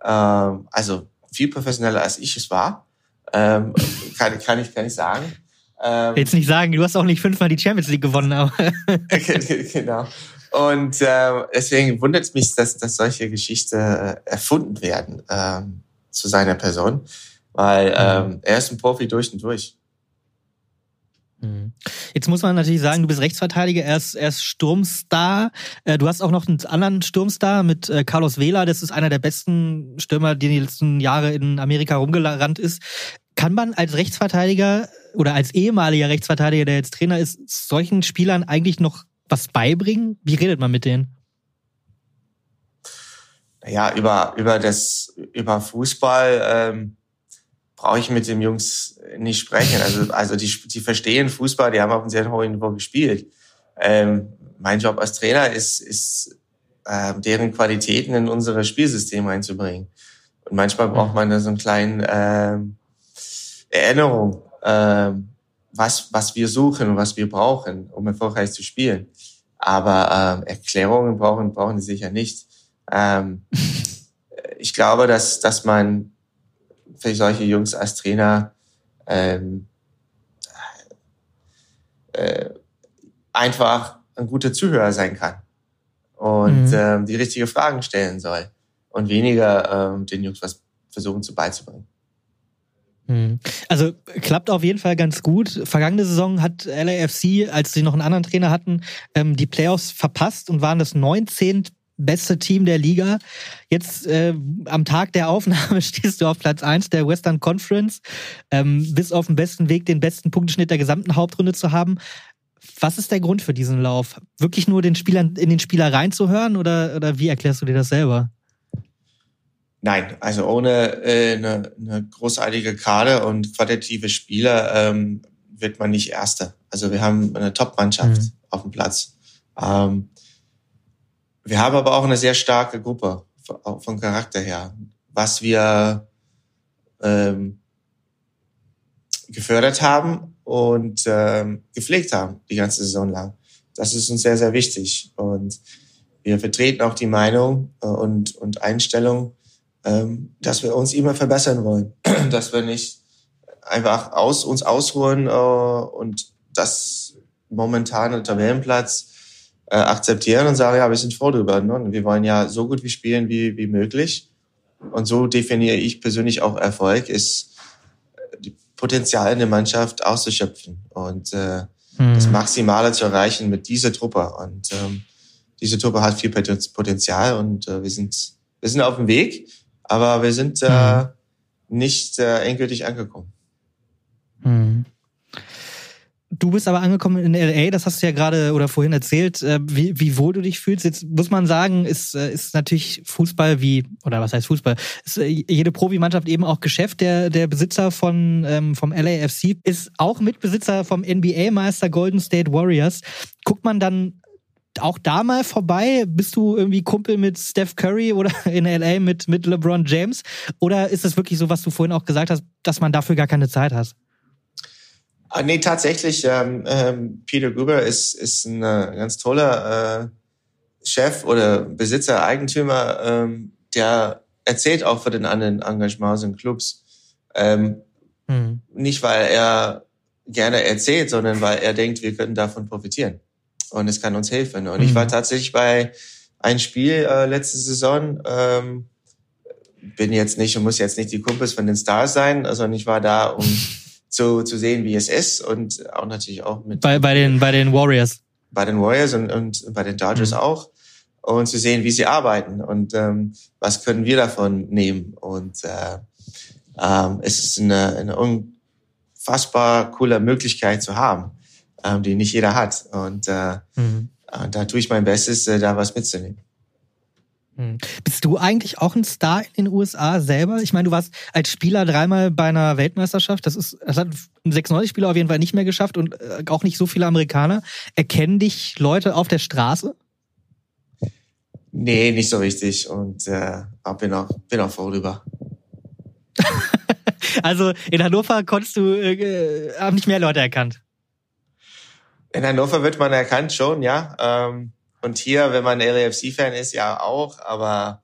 C: Ähm, also viel professioneller als ich es war. Ähm, kann, kann, ich, kann ich sagen.
A: Ähm, Jetzt nicht sagen, du hast auch nicht fünfmal die Champions League gewonnen, aber.
C: genau. Und äh, deswegen wundert es mich, dass, dass solche Geschichten äh, erfunden werden ähm, zu seiner Person, weil mhm. ähm, er ist ein Profi durch und durch.
A: Mhm. Jetzt muss man natürlich sagen, du bist Rechtsverteidiger, er ist, er ist Sturmstar. Äh, du hast auch noch einen anderen Sturmstar mit äh, Carlos Vela. Das ist einer der besten Stürmer, die in den letzten Jahre in Amerika rumgerannt ist. Kann man als Rechtsverteidiger oder als ehemaliger Rechtsverteidiger, der jetzt Trainer ist, solchen Spielern eigentlich noch was beibringen? Wie redet man mit denen?
C: Ja, über, über das, über Fußball, ähm, brauche ich mit den Jungs nicht sprechen. Also, also die, die verstehen Fußball, die haben auf einem sehr hohen Niveau gespielt. Ähm, mein Job als Trainer ist, ist äh, deren Qualitäten in unsere Spielsystem einzubringen. Und manchmal braucht man da so einen kleinen äh, Erinnerung, äh, was, was wir suchen und was wir brauchen, um erfolgreich zu spielen. Aber ähm, Erklärungen brauchen, brauchen die sicher nicht. Ähm, ich glaube, dass, dass man für solche Jungs als Trainer ähm, äh, einfach ein guter Zuhörer sein kann und mhm. ähm, die richtige Fragen stellen soll und weniger ähm, den Jungs was versuchen zu beizubringen.
A: Mhm. Also klappt auf jeden Fall ganz gut. Vergangene Saison hat LAFC, als sie noch einen anderen Trainer hatten, ähm, die Playoffs verpasst und waren das 19 beste Team der Liga. Jetzt äh, am Tag der Aufnahme stehst du auf Platz eins der Western Conference, ähm, bist auf dem besten Weg, den besten Punkteschnitt der gesamten Hauptrunde zu haben. Was ist der Grund für diesen Lauf? Wirklich nur den Spielern in den Spieler reinzuhören oder, oder wie erklärst du dir das selber?
C: Nein, also ohne äh, eine, eine großartige Karte und qualitative Spieler ähm, wird man nicht Erster. Also wir haben eine Top-Mannschaft mhm. auf dem Platz. Ähm, wir haben aber auch eine sehr starke Gruppe vom Charakter her, was wir ähm, gefördert haben und ähm, gepflegt haben die ganze Saison lang. Das ist uns sehr, sehr wichtig. Und wir vertreten auch die Meinung äh, und, und Einstellung, ähm, dass wir uns immer verbessern wollen. dass wir nicht einfach aus uns ausruhen äh, und das momentane Tabellenplatz äh, akzeptieren und sagen, ja, wir sind froh drüber. Ne? Und wir wollen ja so gut wie spielen wie, wie möglich. Und so definiere ich persönlich auch Erfolg, ist äh, die Potenzial in der Mannschaft auszuschöpfen und äh, mhm. das Maximale zu erreichen mit dieser Truppe. Und ähm, diese Truppe hat viel Potenzial und äh, wir sind wir sind auf dem Weg, aber wir sind äh, mhm. nicht äh, endgültig angekommen.
A: Mhm. Du bist aber angekommen in LA, das hast du ja gerade oder vorhin erzählt, äh, wie, wie wohl du dich fühlst. Jetzt muss man sagen, ist, äh, ist natürlich Fußball wie, oder was heißt Fußball, ist äh, jede Profimannschaft eben auch Geschäft. Der, der Besitzer von, ähm, vom LAFC ist auch Mitbesitzer vom NBA-Meister Golden State Warriors. Guckt man dann auch da mal vorbei? Bist du irgendwie Kumpel mit Steph Curry oder in LA mit, mit LeBron James? Oder ist es wirklich so, was du vorhin auch gesagt hast, dass man dafür gar keine Zeit hat?
C: Ah, nee, tatsächlich, ähm, ähm, Peter Gruber ist, ist ein äh, ganz toller äh, Chef oder Besitzer, Eigentümer, ähm, der erzählt auch für den anderen Engagements in Clubs. Ähm, mhm. Nicht, weil er gerne erzählt, sondern weil er denkt, wir könnten davon profitieren. Und es kann uns helfen. Und mhm. ich war tatsächlich bei ein Spiel äh, letzte Saison, ähm, bin jetzt nicht und muss jetzt nicht die Kumpels von den Stars sein, sondern ich war da, um zu, zu sehen, wie es ist und auch natürlich auch mit
A: bei, bei den bei den Warriors
C: bei den Warriors und, und bei den Dodgers mhm. auch und zu sehen, wie sie arbeiten und ähm, was können wir davon nehmen und äh, ähm, es ist eine, eine unfassbar coole Möglichkeit zu haben, ähm, die nicht jeder hat und äh, mhm. da tue ich mein Bestes, äh, da was mitzunehmen.
A: Hm. Bist du eigentlich auch ein Star in den USA selber? Ich meine, du warst als Spieler dreimal bei einer Weltmeisterschaft. Das ist, das hat ein 96-Spieler auf jeden Fall nicht mehr geschafft und äh, auch nicht so viele Amerikaner. Erkennen dich Leute auf der Straße?
C: Nee, nicht so richtig. Und äh, bin auch, bin auch froh drüber.
A: also in Hannover konntest du, äh, haben nicht mehr Leute erkannt.
C: In Hannover wird man erkannt schon, ja. Ähm, und hier, wenn man LAFC-Fan ist, ja auch, aber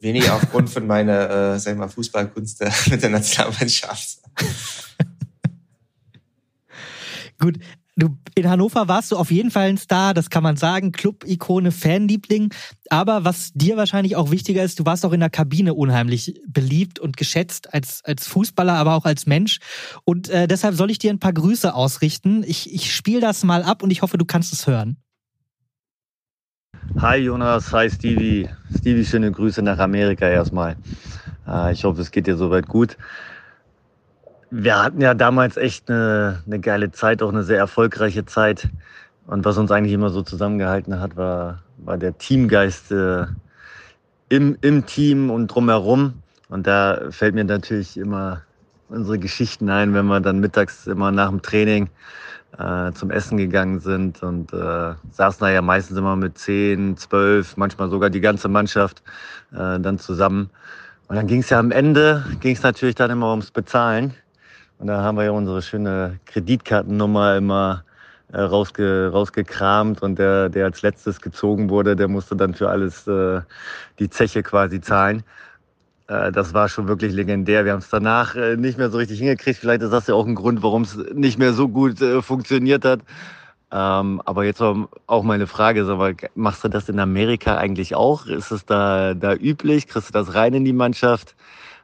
C: wenig aufgrund von meiner, äh, sag ich mal, Fußballkunst mit der Nationalmannschaft.
A: Gut, Du, in Hannover warst du auf jeden Fall ein Star, das kann man sagen, Club-Ikone, Fanliebling. Aber was dir wahrscheinlich auch wichtiger ist, du warst auch in der Kabine unheimlich beliebt und geschätzt als, als Fußballer, aber auch als Mensch. Und äh, deshalb soll ich dir ein paar Grüße ausrichten. Ich, ich spiele das mal ab und ich hoffe, du kannst es hören.
B: Hi Jonas, hi Stevie. Stevie, schöne Grüße nach Amerika erstmal. Äh, ich hoffe, es geht dir soweit gut wir hatten ja damals echt eine, eine geile Zeit, auch eine sehr erfolgreiche Zeit. Und was uns eigentlich immer so zusammengehalten hat, war, war der Teamgeist äh, im, im Team und drumherum. Und da fällt mir natürlich immer unsere Geschichten ein, wenn wir dann mittags immer nach dem Training äh, zum Essen gegangen sind und äh, saßen da ja meistens immer mit zehn, zwölf, manchmal sogar die ganze Mannschaft äh, dann zusammen. Und dann ging es ja am Ende, ging es natürlich dann immer ums Bezahlen. Und da haben wir ja unsere schöne Kreditkartennummer immer äh, rausge, rausgekramt und der, der als letztes gezogen wurde, der musste dann für alles äh, die Zeche quasi zahlen. Äh, das war schon wirklich legendär. Wir haben es danach äh, nicht mehr so richtig hingekriegt. Vielleicht ist das ja auch ein Grund, warum es nicht mehr so gut äh, funktioniert hat. Ähm, aber jetzt auch meine Frage, ist aber, machst du das in Amerika eigentlich auch? Ist es da, da üblich? Kriegst du das rein in die Mannschaft?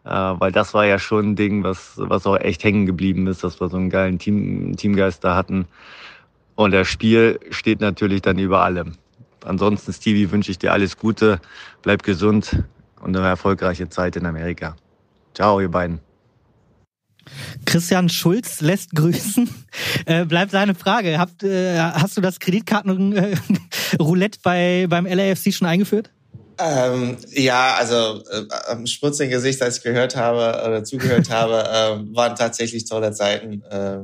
B: weil das war ja schon ein Ding, was, was auch echt hängen geblieben ist, dass wir so einen geilen Team, Teamgeist da hatten. Und das Spiel steht natürlich dann über allem. Ansonsten, Stevie, wünsche ich dir alles Gute, bleib gesund und eine erfolgreiche Zeit in Amerika. Ciao, ihr beiden.
A: Christian Schulz lässt grüßen. Äh, bleibt seine Frage. Habt, äh, hast du das Kreditkartenroulette bei, beim LAFC schon eingeführt?
C: Ähm, ja, also äh, am schmutzigen Gesicht, als ich gehört habe oder zugehört habe, äh, waren tatsächlich tolle Zeiten äh,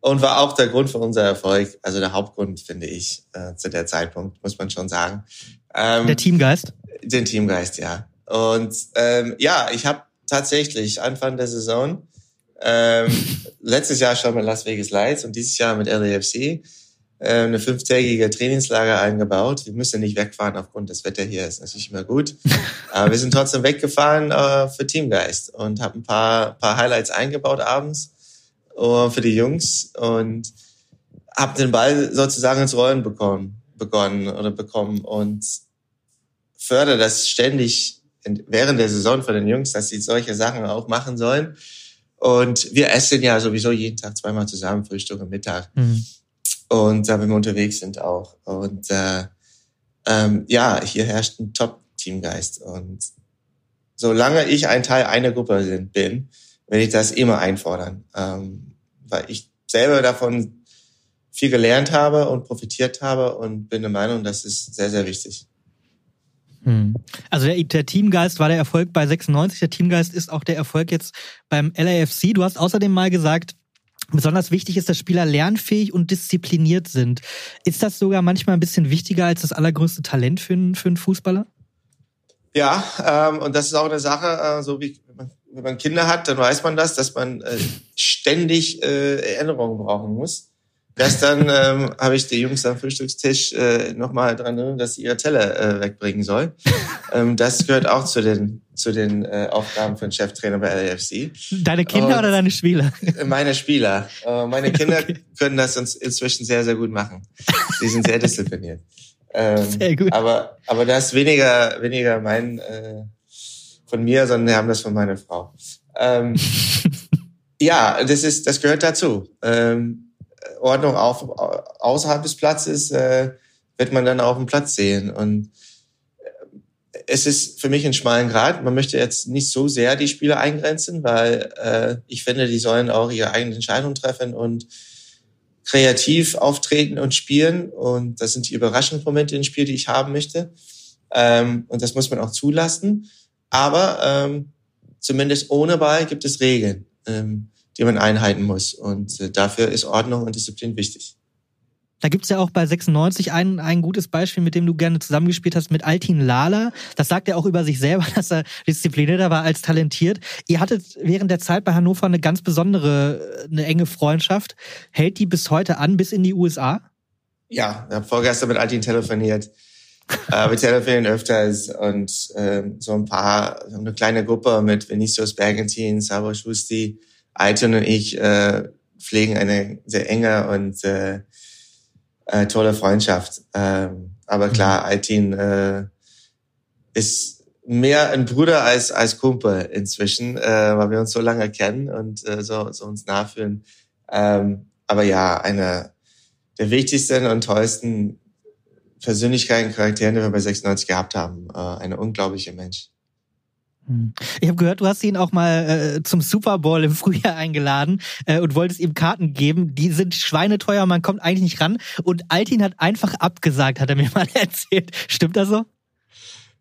C: und war auch der Grund für unser Erfolg. Also der Hauptgrund, finde ich, äh, zu der Zeitpunkt, muss man schon sagen.
A: Ähm, der Teamgeist?
C: Den Teamgeist, ja. Und ähm, ja, ich habe tatsächlich Anfang der Saison ähm, letztes Jahr schon mit Las Vegas Lights und dieses Jahr mit LAFC äh, eine fünftägige Trainingslager eingebaut. Wir müssen nicht wegfahren aufgrund des Wetter hier, ist natürlich immer gut. Aber wir sind trotzdem weggefahren äh, für Teamgeist und haben ein paar, paar Highlights eingebaut abends uh, für die Jungs und habe den Ball sozusagen ins Rollen bekommen, begonnen oder bekommen und fördere das ständig während der Saison für den Jungs, dass sie solche Sachen auch machen sollen. Und wir essen ja sowieso jeden Tag zweimal zusammen, Frühstück und Mittag. Mhm und da, wenn wir unterwegs sind auch. Und äh, ähm, ja, hier herrscht ein Top-Teamgeist. Und solange ich ein Teil einer Gruppe bin, werde ich das immer einfordern, ähm, weil ich selber davon viel gelernt habe und profitiert habe und bin der Meinung, das ist sehr, sehr wichtig.
A: Hm. Also der, der, Teamgeist war der Erfolg bei 96, der Teamgeist ist auch der Erfolg jetzt beim LAFC. Du hast außerdem mal gesagt, Besonders wichtig ist, dass Spieler lernfähig und diszipliniert sind. Ist das sogar manchmal ein bisschen wichtiger als das allergrößte Talent für einen, für einen Fußballer?
C: Ja, ähm, und das ist auch eine Sache, äh, so wie wenn man, wenn man Kinder hat, dann weiß man das, dass man äh, ständig äh, Erinnerungen brauchen muss. Gestern ähm, habe ich die Jungs am Frühstückstisch äh, nochmal dran erinnert, dass sie ihre Teller äh, wegbringen sollen. ähm, das gehört auch zu den zu den äh, Aufgaben einen Cheftrainer bei LAFC.
A: Deine Kinder Und oder deine Spieler?
C: Meine Spieler. Äh, meine Kinder okay. können das uns inzwischen sehr, sehr gut machen. Sie sind sehr diszipliniert. Ähm, sehr gut. Aber, aber das ist weniger, weniger mein äh, von mir, sondern wir haben das von meiner Frau. Ähm, ja, das ist, das gehört dazu. Ähm, Ordnung auf, außerhalb des Platzes äh, wird man dann auf dem Platz sehen. Und äh, es ist für mich ein schmalen Grad. Man möchte jetzt nicht so sehr die Spieler eingrenzen, weil äh, ich finde, die sollen auch ihre eigenen Entscheidungen treffen und kreativ auftreten und spielen. Und das sind die überraschenden Momente im Spiel, die ich haben möchte. Ähm, und das muss man auch zulassen. Aber ähm, zumindest ohne Ball gibt es Regeln. Ähm, die man einhalten muss. Und äh, dafür ist Ordnung und Disziplin wichtig.
A: Da gibt's ja auch bei 96 ein, ein gutes Beispiel, mit dem du gerne zusammengespielt hast, mit Altin Lala. Das sagt er auch über sich selber, dass er disziplinierter war als talentiert. Ihr hattet während der Zeit bei Hannover eine ganz besondere, eine enge Freundschaft. Hält die bis heute an, bis in die USA?
C: Ja, ich habe vorgestern mit Altin telefoniert. äh, wir telefonieren öfters und äh, so ein paar, eine kleine Gruppe mit Vinicius Bergentin, Sabo Schusti, Alton und ich äh, pflegen eine sehr enge und äh, äh, tolle Freundschaft. Ähm, aber klar, mhm. Altin äh, ist mehr ein Bruder als als Kumpel inzwischen, äh, weil wir uns so lange kennen und äh, so, so uns nachfühlen. Ähm, aber ja, eine der wichtigsten und tollsten Persönlichkeiten, Charakteren, die wir bei 96 gehabt haben. Äh, eine unglaubliche Mensch.
A: Hm. Ich habe gehört, du hast ihn auch mal äh, zum Super Bowl im Frühjahr eingeladen äh, und wolltest ihm Karten geben. Die sind schweineteuer, man kommt eigentlich nicht ran. Und Altin hat einfach abgesagt, hat er mir mal erzählt. Stimmt das so?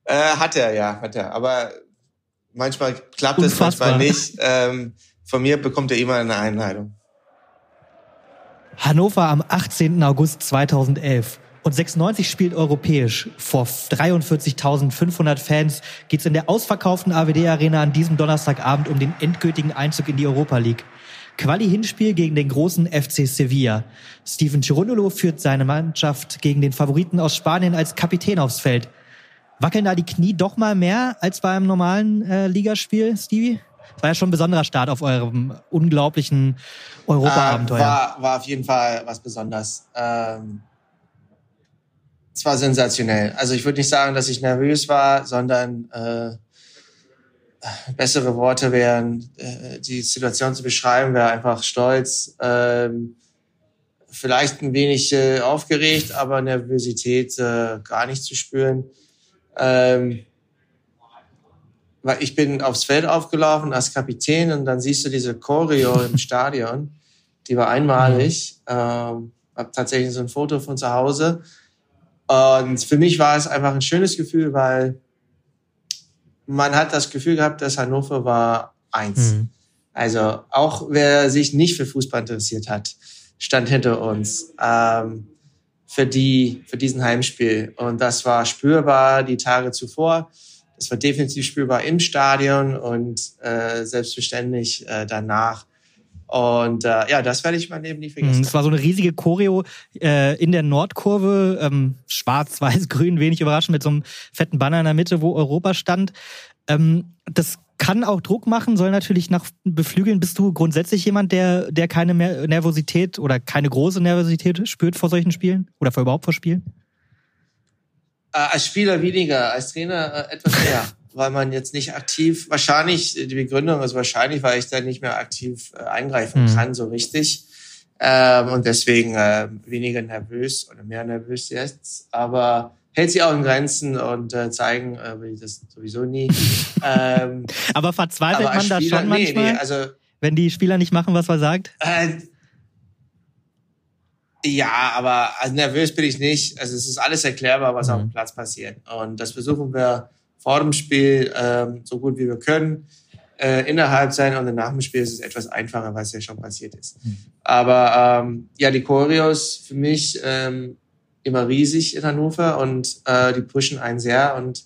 C: Äh, hat er, ja, hat er. Aber manchmal klappt es, manchmal nicht. Ähm, von mir bekommt er immer eine Einladung.
A: Hannover am 18. August 2011. Und 96 spielt europäisch. Vor 43.500 Fans geht's in der ausverkauften AWD Arena an diesem Donnerstagabend um den endgültigen Einzug in die Europa League. Quali-Hinspiel gegen den großen FC Sevilla. Steven Cirundolo führt seine Mannschaft gegen den Favoriten aus Spanien als Kapitän aufs Feld. Wackeln da die Knie doch mal mehr als bei einem normalen äh, Ligaspiel, Stevie? Das war ja schon ein besonderer Start auf eurem unglaublichen Europa-Abenteuer. Äh,
C: war, war auf jeden Fall was Besonderes. Ähm es war sensationell. Also ich würde nicht sagen, dass ich nervös war, sondern äh, bessere Worte wären, äh, die Situation zu beschreiben, wäre einfach stolz, ähm, vielleicht ein wenig äh, aufgeregt, aber Nervosität äh, gar nicht zu spüren. Ähm, weil ich bin aufs Feld aufgelaufen als Kapitän und dann siehst du diese Choreo im Stadion, die war einmalig. Mhm. Ähm, hab tatsächlich so ein Foto von zu Hause und für mich war es einfach ein schönes Gefühl, weil man hat das Gefühl gehabt, dass Hannover war eins. Mhm. Also auch wer sich nicht für Fußball interessiert hat, stand hinter uns ähm, für die für diesen Heimspiel und das war spürbar die Tage zuvor. Das war definitiv spürbar im Stadion und äh, selbstverständlich äh, danach. Und äh, ja, das werde ich mein Leben nie vergessen.
A: Es war so eine riesige Choreo äh, in der Nordkurve, ähm, schwarz, weiß, grün, wenig überraschend, mit so einem fetten Banner in der Mitte, wo Europa stand. Ähm, das kann auch Druck machen, soll natürlich nach beflügeln. Bist du grundsätzlich jemand, der, der keine Nervosität oder keine große Nervosität spürt vor solchen Spielen oder vor überhaupt vor Spielen?
C: Äh, als Spieler weniger, als Trainer äh, etwas mehr weil man jetzt nicht aktiv, wahrscheinlich, die Begründung ist wahrscheinlich, weil ich da nicht mehr aktiv äh, eingreifen mhm. kann, so richtig. Ähm, und deswegen äh, weniger nervös oder mehr nervös jetzt. Aber hält sich auch in Grenzen und äh, zeigen äh, will ich das sowieso nie.
A: ähm, aber verzweifelt aber man da schon manchmal, nee, nee, also, wenn die Spieler nicht machen, was man sagt? Äh,
C: ja, aber also nervös bin ich nicht. Also es ist alles erklärbar, was mhm. auf dem Platz passiert. Und das versuchen wir vor dem Spiel ähm, so gut wie wir können äh, innerhalb sein und nach dem Spiel ist es etwas einfacher, was ja schon passiert ist. Mhm. Aber ähm, ja, die Choreos für mich ähm, immer riesig in Hannover und äh, die pushen einen sehr und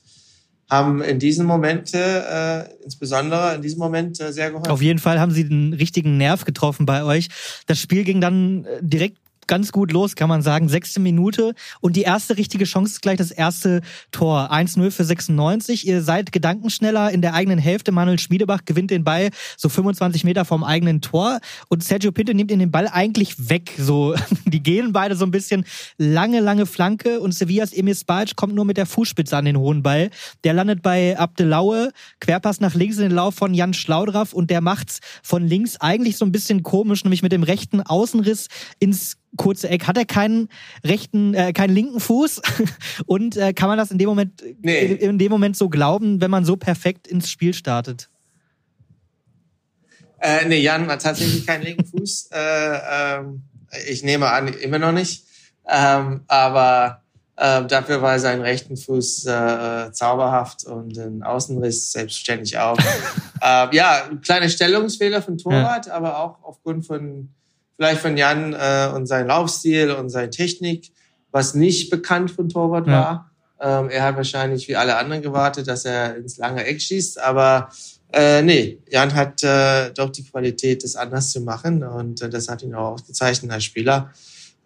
C: haben in diesen Momente, äh, insbesondere in diesem Moment, äh, sehr geholfen.
A: Auf jeden Fall haben sie den richtigen Nerv getroffen bei euch. Das Spiel ging dann äh, direkt ganz gut los, kann man sagen. Sechste Minute und die erste richtige Chance ist gleich das erste Tor. 1-0 für 96. Ihr seid gedankenschneller in der eigenen Hälfte. Manuel Schmiedebach gewinnt den Ball so 25 Meter vom eigenen Tor und Sergio Pinto nimmt ihn den Ball eigentlich weg. So, die gehen beide so ein bisschen lange, lange Flanke und Sevillas Emil Spalc kommt nur mit der Fußspitze an den hohen Ball. Der landet bei Abdelaue, Querpass nach links in den Lauf von Jan Schlaudraff und der macht's von links eigentlich so ein bisschen komisch, nämlich mit dem rechten Außenriss ins kurze Eck. Hat er keinen rechten, äh, keinen linken Fuß? Und äh, kann man das in dem Moment, nee. in, in, dem Moment so glauben, wenn man so perfekt ins Spiel startet?
C: Äh, nee, Jan hat tatsächlich keinen linken Fuß. äh, ähm, ich nehme an, immer noch nicht. Ähm, aber äh, dafür war sein rechten Fuß äh, zauberhaft und ein Außenriss selbstständig auch. äh, ja, kleine Stellungsfehler von Torwart, ja. aber auch aufgrund von vielleicht von Jan äh, und sein Laufstil und seine Technik, was nicht bekannt von Torwart ja. war. Ähm, er hat wahrscheinlich wie alle anderen gewartet, dass er ins lange Eck schießt, aber äh, nee, Jan hat äh, doch die Qualität, das anders zu machen und äh, das hat ihn auch ausgezeichnet als Spieler.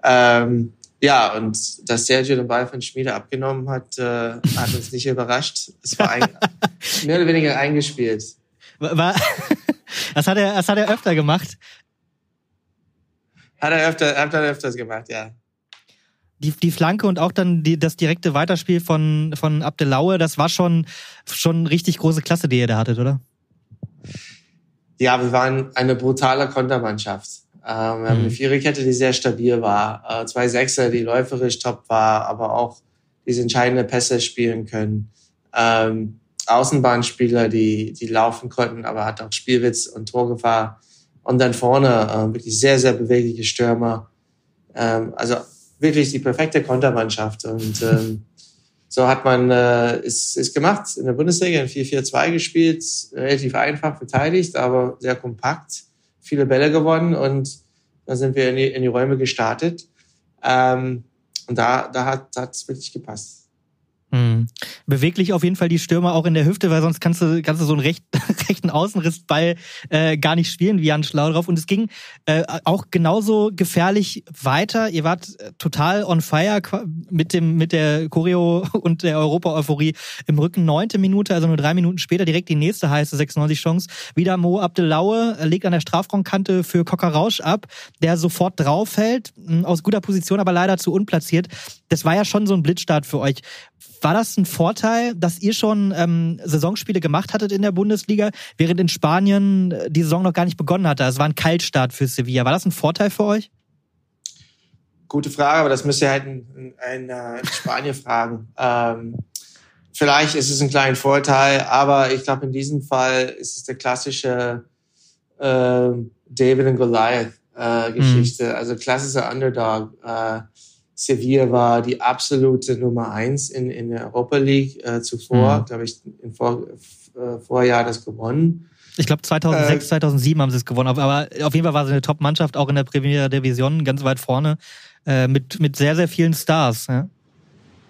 C: Ähm, ja, und dass Sergio den Ball von Schmiede abgenommen hat, äh, hat uns nicht überrascht. Es war ein, mehr oder weniger eingespielt.
A: War, Das hat er, das hat er öfter gemacht.
C: Hat er öfter, hat er öfters gemacht, ja.
A: Die, die Flanke und auch dann die, das direkte Weiterspiel von, von Abdelaue, das war schon, schon richtig große Klasse, die ihr da hattet, oder?
C: Ja, wir waren eine brutale Kontermannschaft. Ähm, wir haben eine mhm. Viererkette, die sehr stabil war. Äh, zwei Sechser, die läuferisch top war, aber auch diese entscheidende Pässe spielen können. Ähm, Außenbahnspieler, die, die laufen konnten, aber hat auch Spielwitz und Torgefahr. Und dann vorne äh, wirklich sehr, sehr bewegliche Stürmer. Ähm, also wirklich die perfekte Kontermannschaft. Und ähm, so hat man äh, ist, ist gemacht in der Bundesliga in 4-4-2 gespielt, relativ einfach verteidigt, aber sehr kompakt, viele Bälle gewonnen und da sind wir in die, in die Räume gestartet. Ähm, und da, da hat es wirklich gepasst.
A: Mhm. Beweglich auf jeden Fall die Stürmer auch in der Hüfte, weil sonst kannst du, kannst du so einen recht, rechten Außenrissball äh, gar nicht spielen, wie Jan Schlau drauf. Und es ging äh, auch genauso gefährlich weiter. Ihr wart äh, total on fire mit dem mit der Choreo und der Europa-Euphorie im Rücken. Neunte Minute, also nur drei Minuten später, direkt die nächste heiße 96 Chance. Wieder Mo Abdelaue äh, legt an der Strafraumkante für Cocker Rausch ab, der sofort draufhält, aus guter Position, aber leider zu unplatziert. Das war ja schon so ein Blitzstart für euch. War das ein Vorteil, dass ihr schon ähm, Saisonspiele gemacht hattet in der Bundesliga, während in Spanien äh, die Saison noch gar nicht begonnen hatte? Es war ein Kaltstart für Sevilla. War das ein Vorteil für euch?
C: Gute Frage, aber das müsst ihr halt in, in, in Spanien fragen. Ähm, vielleicht ist es ein kleiner Vorteil, aber ich glaube, in diesem Fall ist es der klassische äh, David und Goliath äh, Geschichte, mhm. also klassischer Underdog. Äh, Sevilla war die absolute Nummer eins in, in der Europa League äh, zuvor, mhm. glaube ich, im Vor, äh, Vorjahr das gewonnen.
A: Ich glaube 2006, äh, 2007 haben sie es gewonnen, aber auf jeden Fall war sie eine Top-Mannschaft, auch in der Primera Division, ganz weit vorne, äh, mit, mit sehr, sehr vielen Stars. Ja?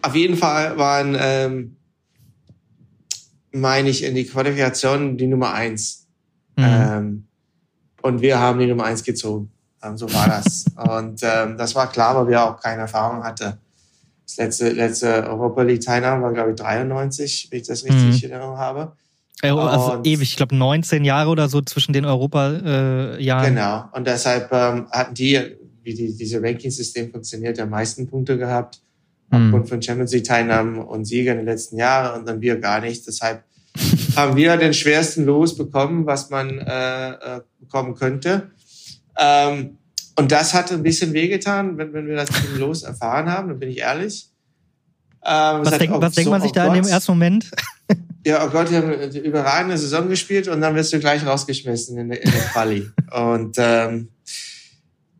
C: Auf jeden Fall waren, ähm, meine ich, in die Qualifikation die Nummer eins. Mhm. Ähm, und wir haben die Nummer eins gezogen. Ähm, so war das. und ähm, das war klar, weil wir auch keine Erfahrung hatten. Das letzte, letzte Europa League Teilnahme war, glaube ich, 93, wenn ich das richtig mhm. in Erinnerung habe.
A: Also und, ewig, ich glaube 19 Jahre oder so zwischen den Europa-Jahren.
C: Äh, genau. Und deshalb ähm, hatten die, wie die, diese Ranking-System funktioniert, am meisten Punkte gehabt. Mhm. Aufgrund von Champions League-Teilnahmen und Siegen in den letzten Jahren und dann wir gar nicht. Deshalb haben wir den schwersten Los bekommen, was man äh, äh, bekommen könnte. Ähm, und das hat ein bisschen wehgetan, wenn, wenn wir das Los erfahren haben, dann bin ich ehrlich.
A: Ähm, was, denk, oh, was so, denkt man sich oh da Gott. in dem ersten Moment?
C: Ja, oh Gott, die haben eine überragende Saison gespielt und dann wirst du gleich rausgeschmissen in der, in der Quali. und, ähm,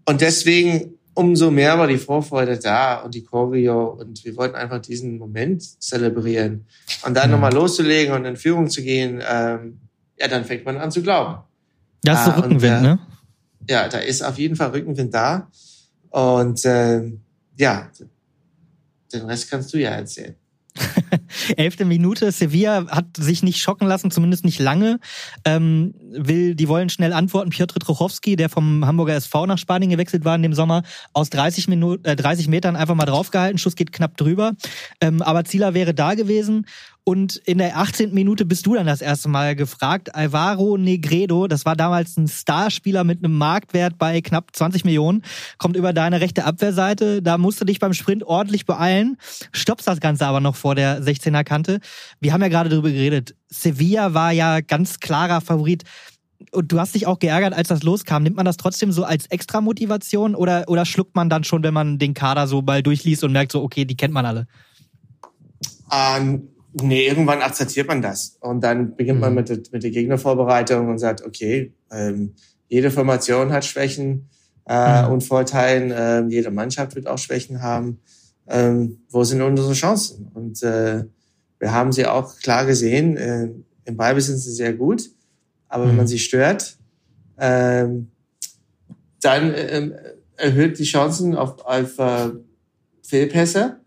C: und deswegen umso mehr war die Vorfreude da und die Choreo und wir wollten einfach diesen Moment zelebrieren. Und dann mhm. nochmal loszulegen und in Führung zu gehen, ähm, ja, dann fängt man an zu glauben.
A: Das ist ah, Rückenwind, und, äh, ne?
C: Ja, da ist auf jeden Fall Rückenwind da. Und äh, ja, den Rest kannst du ja erzählen.
A: Elfte Minute. Sevilla hat sich nicht schocken lassen, zumindest nicht lange. Ähm, will, die wollen schnell antworten. Piotr Trochowski, der vom Hamburger SV nach Spanien gewechselt war in dem Sommer, aus 30, Minuten, äh, 30 Metern einfach mal draufgehalten. Schuss geht knapp drüber. Ähm, aber Zieler wäre da gewesen. Und in der 18. Minute bist du dann das erste Mal gefragt. Alvaro Negredo, das war damals ein Starspieler mit einem Marktwert bei knapp 20 Millionen, kommt über deine rechte Abwehrseite. Da musst du dich beim Sprint ordentlich beeilen. Stoppst das Ganze aber noch vor der 16er Kante. Wir haben ja gerade darüber geredet. Sevilla war ja ganz klarer Favorit. Und du hast dich auch geärgert, als das loskam. Nimmt man das trotzdem so als extra Motivation oder, oder schluckt man dann schon, wenn man den Kader so mal durchliest und merkt so, okay, die kennt man alle?
C: Ähm, Nee, irgendwann akzeptiert man das. Und dann beginnt mhm. man mit, der, mit der Gegnervorbereitung und sagt, okay, ähm, jede Formation hat Schwächen äh, mhm. und Vorteilen. Äh, jede Mannschaft wird auch Schwächen haben. Ähm, wo sind unsere Chancen? Und äh, wir haben sie auch klar gesehen. Äh, Im Ballbesitz sind sie sehr gut. Aber mhm. wenn man mhm. sie stört, ähm, dann ähm, erhöht die Chancen auf, auf äh, Fehlpässe.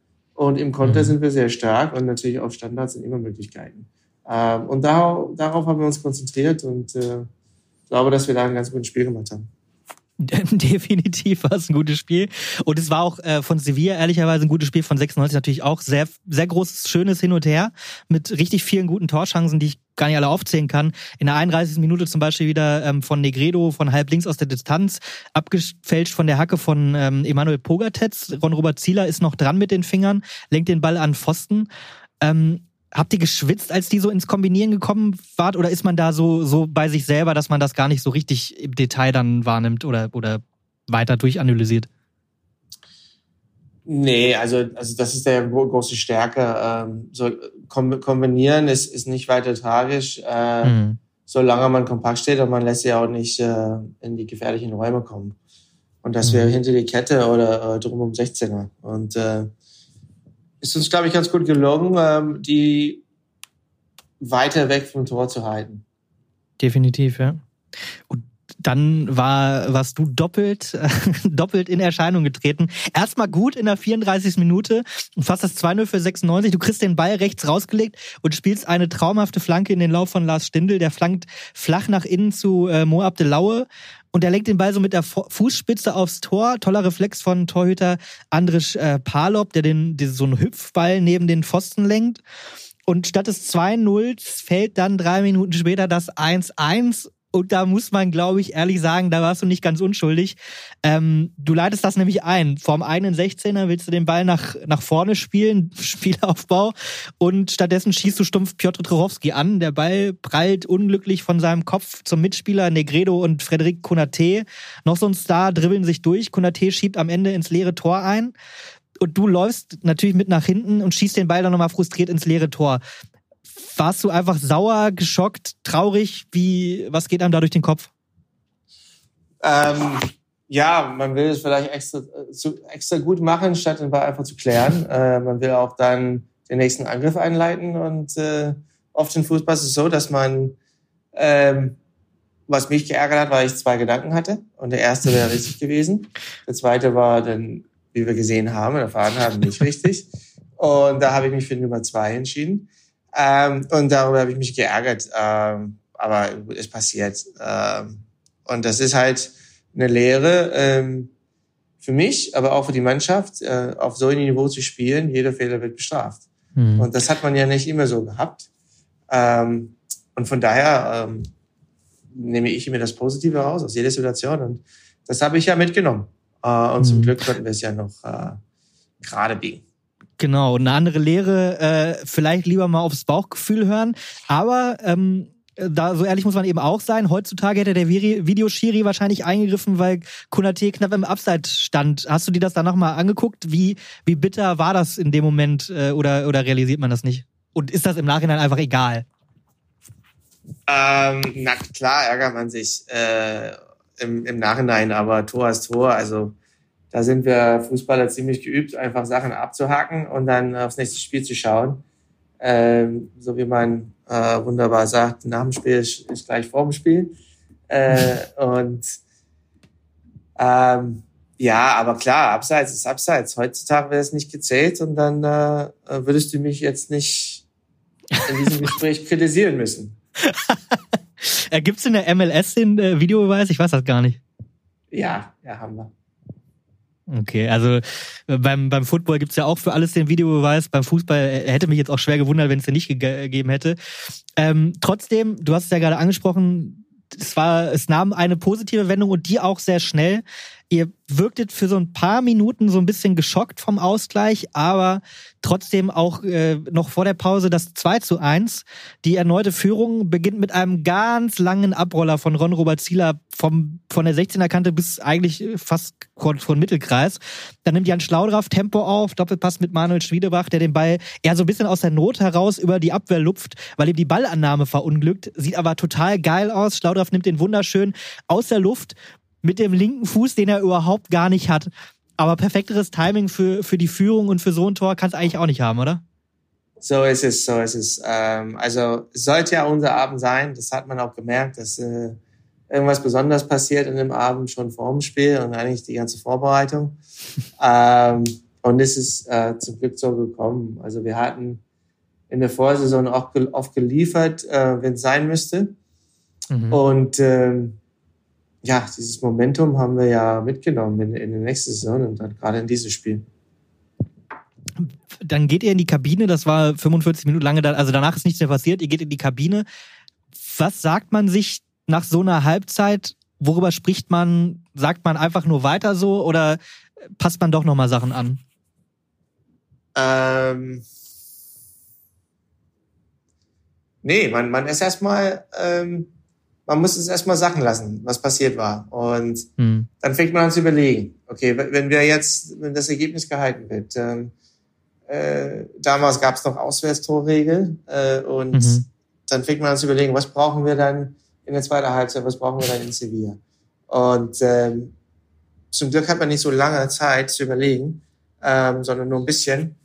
C: Und im Konter mhm. sind wir sehr stark und natürlich auf Standards sind immer Möglichkeiten. Ähm, und darauf, darauf haben wir uns konzentriert und äh, glaube, dass wir da ein ganz gutes Spiel gemacht haben.
A: Definitiv war es ein gutes Spiel. Und es war auch äh, von Sevilla ehrlicherweise ein gutes Spiel, von 96 natürlich auch. Sehr, sehr großes, schönes Hin und Her mit richtig vielen guten Torchancen, die ich gar nicht alle aufzählen kann. In der 31. Minute zum Beispiel wieder ähm, von Negredo von halb links aus der Distanz, abgefälscht von der Hacke von ähm, Emanuel Pogatetz. Ron-Robert Zieler ist noch dran mit den Fingern, lenkt den Ball an Pfosten. Ähm, habt ihr geschwitzt, als die so ins Kombinieren gekommen wart? Oder ist man da so, so bei sich selber, dass man das gar nicht so richtig im Detail dann wahrnimmt oder, oder weiter durchanalysiert?
C: Nee, also, also das ist der große Stärke. Ähm, so kombinieren ist, ist nicht weiter tragisch, äh, mhm. solange man kompakt steht und man lässt sie auch nicht äh, in die gefährlichen Räume kommen. Und das mhm. wäre hinter die Kette oder äh, drum um 16er. Und äh, ist uns, glaube ich, ganz gut gelungen, ähm, die weiter weg vom Tor zu halten.
A: Definitiv, ja. Und dann war, warst du doppelt, doppelt in Erscheinung getreten. Erstmal gut in der 34. Minute, fast das 2-0 für 96. Du kriegst den Ball rechts rausgelegt und spielst eine traumhafte Flanke in den Lauf von Lars Stindl. Der flankt flach nach innen zu äh, Mo Abdelaue und er lenkt den Ball so mit der Fußspitze aufs Tor. Toller Reflex von Torhüter Andrisch äh, Palop, der den, den so einen Hüpfball neben den Pfosten lenkt. Und statt des 2-0 fällt dann drei Minuten später das 1-1 und da muss man, glaube ich, ehrlich sagen, da warst du nicht ganz unschuldig. Ähm, du leitest das nämlich ein. Vorm eigenen 16er willst du den Ball nach, nach vorne spielen, Spielaufbau. Und stattdessen schießt du stumpf Piotr Trochowski an. Der Ball prallt unglücklich von seinem Kopf zum Mitspieler Negredo und Frederik Konate. Noch so ein Star dribbeln sich durch. Konate schiebt am Ende ins leere Tor ein. Und du läufst natürlich mit nach hinten und schießt den Ball dann nochmal frustriert ins leere Tor warst du einfach sauer, geschockt, traurig? Wie, was geht einem da durch den Kopf?
C: Ähm, ja, man will es vielleicht extra, extra gut machen, statt den Ball einfach zu klären. Äh, man will auch dann den nächsten Angriff einleiten und äh, oft im Fußball ist es so, dass man, ähm, was mich geärgert hat, weil ich zwei Gedanken hatte und der erste wäre richtig gewesen. Der zweite war dann, wie wir gesehen haben, erfahren haben, nicht richtig. Und da habe ich mich für Nummer zwei entschieden. Ähm, und darüber habe ich mich geärgert. Ähm, aber es passiert. Ähm, und das ist halt eine Lehre ähm, für mich, aber auch für die Mannschaft, äh, auf so einem Niveau zu spielen. Jeder Fehler wird bestraft. Mhm. Und das hat man ja nicht immer so gehabt. Ähm, und von daher ähm, nehme ich mir das Positive raus aus jeder Situation. Und das habe ich ja mitgenommen. Äh, und mhm. zum Glück konnten wir es ja noch äh, gerade biegen.
A: Genau, eine andere Lehre, äh, vielleicht lieber mal aufs Bauchgefühl hören. Aber ähm, da so ehrlich muss man eben auch sein. Heutzutage hätte der Videoschiri wahrscheinlich eingegriffen, weil Kunate knapp im Abseits stand. Hast du dir das dann nochmal angeguckt? Wie, wie bitter war das in dem Moment äh, oder, oder realisiert man das nicht? Und ist das im Nachhinein einfach egal?
C: Ähm, na klar ärgert man sich äh, im, im Nachhinein, aber Tor ist Tor. Also da sind wir Fußballer ziemlich geübt, einfach Sachen abzuhaken und dann aufs nächste Spiel zu schauen. Ähm, so wie man äh, wunderbar sagt, nach dem Spiel ist, ist gleich vor dem Spiel. Äh, und ähm, ja, aber klar, Abseits ist Abseits. Heutzutage wäre es nicht gezählt und dann äh, würdest du mich jetzt nicht in diesem Gespräch kritisieren müssen.
A: Gibt es in der MLS den äh, Videobeweis? Ich weiß das gar nicht.
C: Ja, ja, haben wir.
A: Okay, also äh, beim, beim Football gibt's ja auch für alles den Videobeweis. Beim Fußball äh, hätte mich jetzt auch schwer gewundert, wenn es den nicht gegeben hätte. Ähm, trotzdem, du hast es ja gerade angesprochen, es war, es nahm eine positive Wendung und die auch sehr schnell. Ihr wirktet für so ein paar Minuten so ein bisschen geschockt vom Ausgleich, aber trotzdem auch äh, noch vor der Pause das 2 zu 1. Die erneute Führung beginnt mit einem ganz langen Abroller von Ron Robert Zieler vom, von der 16er Kante bis eigentlich fast von Mittelkreis. Dann nimmt Jan Schlaudraff Tempo auf, Doppelpass mit Manuel Schwiedebach, der den Ball eher so ein bisschen aus der Not heraus über die Abwehr lupft, weil ihm die Ballannahme verunglückt. Sieht aber total geil aus. Schlaudraff nimmt den wunderschön aus der Luft mit dem linken Fuß, den er überhaupt gar nicht hat. Aber perfekteres Timing für, für die Führung und für so ein Tor kann es eigentlich auch nicht haben, oder?
C: So ist es, so ist es. Ähm, also sollte ja unser Abend sein. Das hat man auch gemerkt, dass äh, irgendwas Besonderes passiert in dem Abend schon vor dem Spiel und eigentlich die ganze Vorbereitung. ähm, und es ist äh, zum Glück so gekommen. Also wir hatten in der Vorsaison auch oft geliefert, äh, wenn es sein müsste. Mhm. Und ähm, ja, dieses Momentum haben wir ja mitgenommen in, in die nächste Saison und dann gerade in dieses Spiel.
A: dann geht ihr in die Kabine, das war 45 Minuten lange, also danach ist nichts mehr passiert, ihr geht in die Kabine. Was sagt man sich nach so einer Halbzeit? Worüber spricht man? Sagt man einfach nur weiter so oder passt man doch nochmal Sachen an?
C: Ähm, nee, man, man ist erstmal, ähm, man muss es erstmal Sachen lassen, was passiert war. Und hm. dann fängt man an zu überlegen, okay, wenn wir jetzt, wenn das Ergebnis gehalten wird, ähm, äh, damals gab es noch Auswärtstorregel äh, und mhm. dann fängt man an zu überlegen, was brauchen wir dann in der zweiten Halbzeit, was brauchen wir dann in Sevilla. Und ähm, zum Glück hat man nicht so lange Zeit zu überlegen, ähm, sondern nur ein bisschen.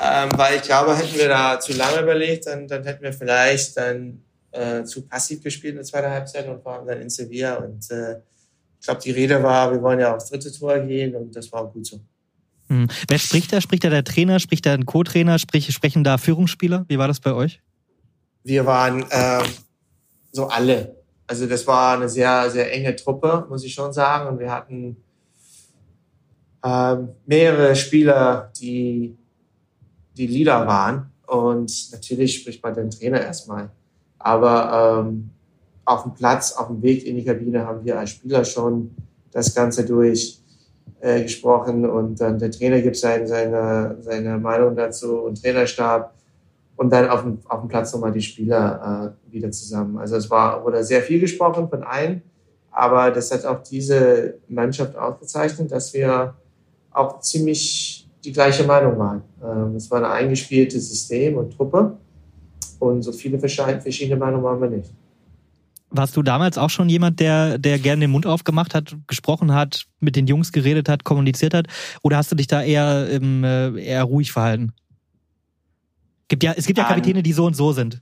C: Ähm, weil ich glaube, hätten wir da zu lange überlegt, dann, dann hätten wir vielleicht dann äh, zu passiv gespielt in der zweiten Halbzeit und waren dann in Sevilla. Und äh, ich glaube, die Rede war, wir wollen ja aufs dritte Tor gehen und das war gut so.
A: Hm. Wer spricht da? Spricht da der Trainer? Spricht da ein Co-Trainer? Sprich, sprechen da Führungsspieler? Wie war das bei euch?
C: Wir waren äh, so alle. Also das war eine sehr, sehr enge Truppe, muss ich schon sagen. Und wir hatten äh, mehrere Spieler, die die Leader waren. Und natürlich spricht man den Trainer erstmal. Aber ähm, auf dem Platz, auf dem Weg in die Kabine haben wir als Spieler schon das Ganze durch äh, und dann der Trainer gibt sein, seine, seine Meinung dazu und Trainerstab und dann auf dem, auf dem Platz nochmal die Spieler äh, wieder zusammen. Also es war, wurde sehr viel gesprochen von allen, aber das hat auch diese Mannschaft ausgezeichnet, dass wir auch ziemlich die gleiche Meinung waren. Ähm, es war eine eingespielte System und Truppe und so viele verschiedene Meinungen waren wir nicht.
A: Warst du damals auch schon jemand, der, der gerne den Mund aufgemacht hat, gesprochen hat, mit den Jungs geredet hat, kommuniziert hat? Oder hast du dich da eher, äh, eher ruhig verhalten? Gibt ja, es gibt ja Kapitäne, die so und so sind.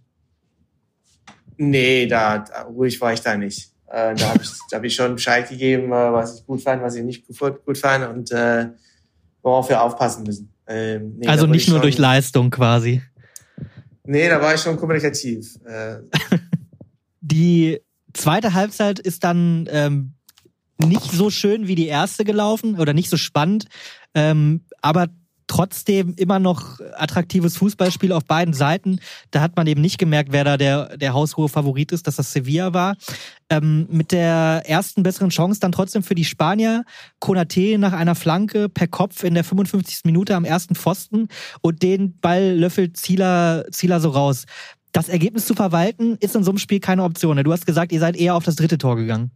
C: Nee, da, da ruhig war ich da nicht. Äh, da habe ich, hab ich schon Bescheid gegeben, äh, was ich gut fand, was ich nicht gut, gut fand und äh, worauf wir aufpassen müssen.
A: Ähm, nee, also nicht nur schon, durch Leistung quasi.
C: Nee, da war ich schon kommunikativ. Äh.
A: die zweite Halbzeit ist dann ähm, nicht so schön wie die erste gelaufen oder nicht so spannend, ähm, aber trotzdem immer noch attraktives Fußballspiel auf beiden Seiten. Da hat man eben nicht gemerkt, wer da der, der haushohe Favorit ist, dass das Sevilla war. Ähm, mit der ersten besseren Chance dann trotzdem für die Spanier. Konate nach einer Flanke per Kopf in der 55. Minute am ersten Pfosten und den Ball löffelt Zieler, Zieler so raus. Das Ergebnis zu verwalten ist in so einem Spiel keine Option. Du hast gesagt, ihr seid eher auf das dritte Tor gegangen.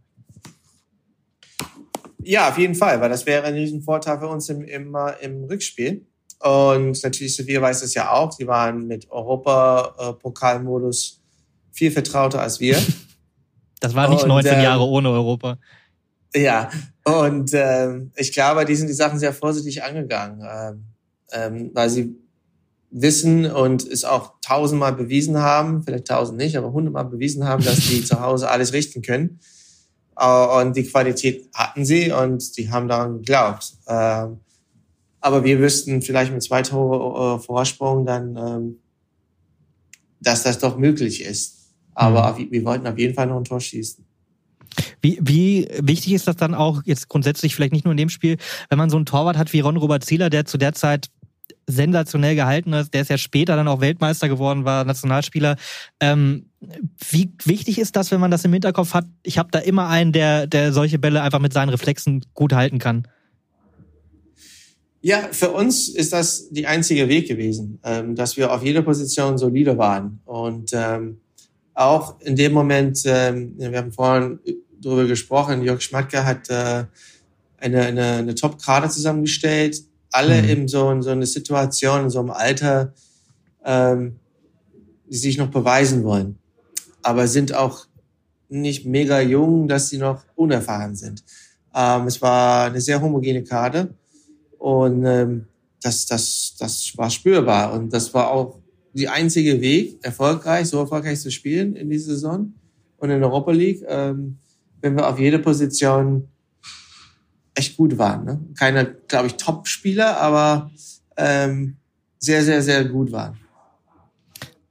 C: Ja, auf jeden Fall, weil das wäre ein Riesenvorteil für uns im, im, im Rückspiel. Und natürlich, Sevilla weiß es ja auch, die waren mit Europa-Pokalmodus viel vertrauter als wir.
A: Das war nicht und, 19 ähm, Jahre ohne Europa.
C: Ja, und ähm, ich glaube, die sind die Sachen sehr vorsichtig angegangen, ähm, ähm, weil sie wissen und es auch tausendmal bewiesen haben, vielleicht tausend nicht, aber hundertmal bewiesen haben, dass die zu Hause alles richten können. Äh, und die Qualität hatten sie und die haben daran geglaubt. Ähm, aber wir wüssten vielleicht mit zwei Tore äh, Vorsprung dann, ähm, dass das doch möglich ist. Aber mhm. wir wollten auf jeden Fall noch ein Tor schießen.
A: Wie, wie wichtig ist das dann auch jetzt grundsätzlich, vielleicht nicht nur in dem Spiel, wenn man so einen Torwart hat wie Ron Robert Zieler, der zu der Zeit sensationell gehalten ist, der ist ja später dann auch Weltmeister geworden, war Nationalspieler. Ähm, wie wichtig ist das, wenn man das im Hinterkopf hat? Ich habe da immer einen, der, der solche Bälle einfach mit seinen Reflexen gut halten kann.
C: Ja, für uns ist das die einzige Weg gewesen, ähm, dass wir auf jeder Position solide waren. Und ähm, auch in dem Moment, ähm, wir haben vorhin darüber gesprochen, Jörg Schmatke hat äh, eine, eine, eine Top-Karte zusammengestellt, alle mhm. in so, in so eine Situation, in so einem Alter, ähm, die sich noch beweisen wollen, aber sind auch nicht mega jung, dass sie noch unerfahren sind. Ähm, es war eine sehr homogene Karte und ähm, das, das, das war spürbar und das war auch die einzige Weg, erfolgreich, so erfolgreich zu spielen in dieser Saison und in der Europa League, ähm, wenn wir auf jede Position echt gut waren. Ne? Keine, glaube ich, Top-Spieler, aber ähm, sehr, sehr, sehr gut waren.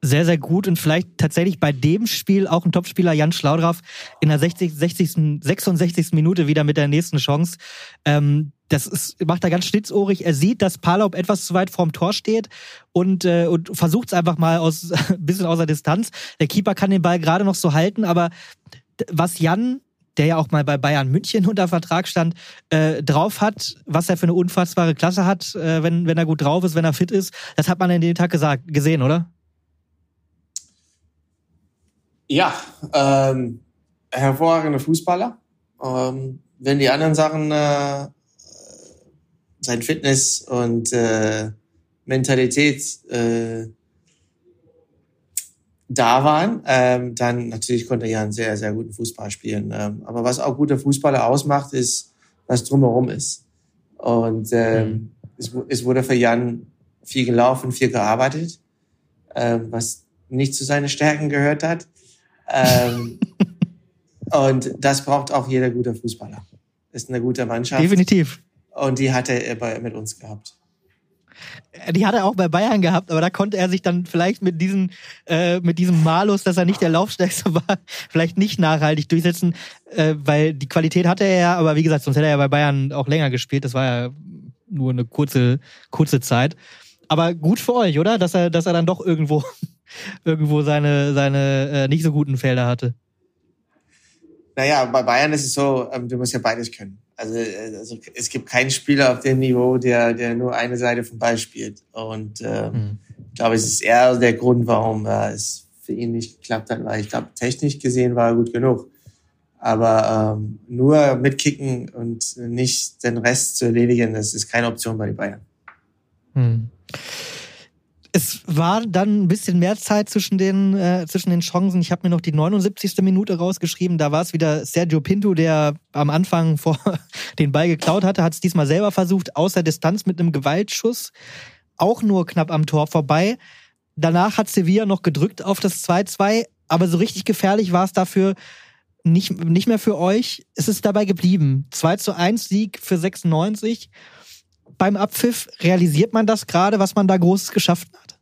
A: sehr, sehr gut und vielleicht tatsächlich bei dem Spiel auch ein Topspieler Jan Schlaudraff in der 60, 60, 66. Minute wieder mit der nächsten Chance. Ähm, das ist, macht er ganz schlitzohrig. Er sieht, dass Palop etwas zu weit vorm Tor steht und, äh, und versucht es einfach mal aus ein bisschen außer Distanz. Der Keeper kann den Ball gerade noch so halten, aber was Jan der ja auch mal bei Bayern München unter Vertrag stand, äh, drauf hat, was er für eine unfassbare Klasse hat, äh, wenn, wenn er gut drauf ist, wenn er fit ist. Das hat man in dem Tag gesagt, gesehen, oder?
C: Ja, ähm, hervorragender Fußballer. Ähm, wenn die anderen Sachen, äh, sein Fitness und äh, Mentalität äh, da waren, ähm, dann natürlich konnte er ja einen sehr, sehr guten Fußball spielen. Ähm, aber was auch guter Fußballer ausmacht, ist, was drumherum ist. Und ähm, mhm. es, es wurde für Jan viel gelaufen, viel gearbeitet, ähm, was nicht zu seinen Stärken gehört hat. Ähm, und das braucht auch jeder gute Fußballer. Ist eine gute Mannschaft.
A: Definitiv.
C: Und die hat er mit uns gehabt.
A: Die hat er auch bei Bayern gehabt, aber da konnte er sich dann vielleicht mit diesem, äh, mit diesem Malus, dass er nicht der Laufstärkste war, vielleicht nicht nachhaltig durchsetzen, äh, weil die Qualität hatte er ja, aber wie gesagt, sonst hätte er ja bei Bayern auch länger gespielt. Das war ja nur eine kurze, kurze Zeit. Aber gut für euch, oder? Dass er, dass er dann doch irgendwo irgendwo seine, seine äh, nicht so guten Felder hatte.
C: Naja, bei Bayern ist es so, ähm, du musst ja beides können. Also, äh, also es gibt keinen Spieler auf dem Niveau, der, der nur eine Seite vom Ball spielt. Und ähm, mhm. ich glaube, es ist eher der Grund, warum äh, es für ihn nicht geklappt hat, weil ich glaube, technisch gesehen war er gut genug. Aber ähm, nur mitkicken und nicht den Rest zu erledigen, das ist keine Option bei den Bayern.
A: Mhm es war dann ein bisschen mehr Zeit zwischen den, äh, zwischen den Chancen. Ich habe mir noch die 79. Minute rausgeschrieben. Da war es wieder Sergio Pinto, der am Anfang vor den Ball geklaut hatte, hat es diesmal selber versucht, außer Distanz mit einem Gewaltschuss. Auch nur knapp am Tor vorbei. Danach hat Sevilla noch gedrückt auf das 2-2, aber so richtig gefährlich war es dafür nicht, nicht mehr für euch. Es ist dabei geblieben. 2 zu 1 Sieg für 96 beim Abpfiff? Realisiert man das gerade, was man da Großes geschafft hat?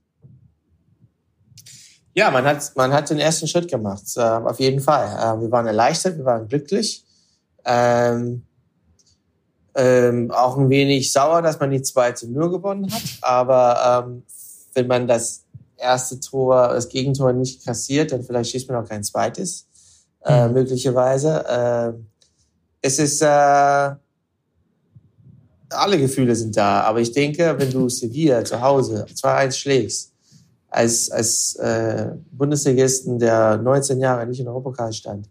C: Ja, man hat, man hat den ersten Schritt gemacht, äh, auf jeden Fall. Äh, wir waren erleichtert, wir waren glücklich. Ähm, ähm, auch ein wenig sauer, dass man die zweite nur gewonnen hat. Aber ähm, wenn man das erste Tor, das Gegentor nicht kassiert, dann vielleicht schießt man auch kein zweites, äh, mhm. möglicherweise. Äh, es ist äh, alle Gefühle sind da. Aber ich denke, wenn du Sevilla zu Hause 2-1 schlägst, als, als äh, Bundesligisten, der 19 Jahre nicht in Europapokal stand,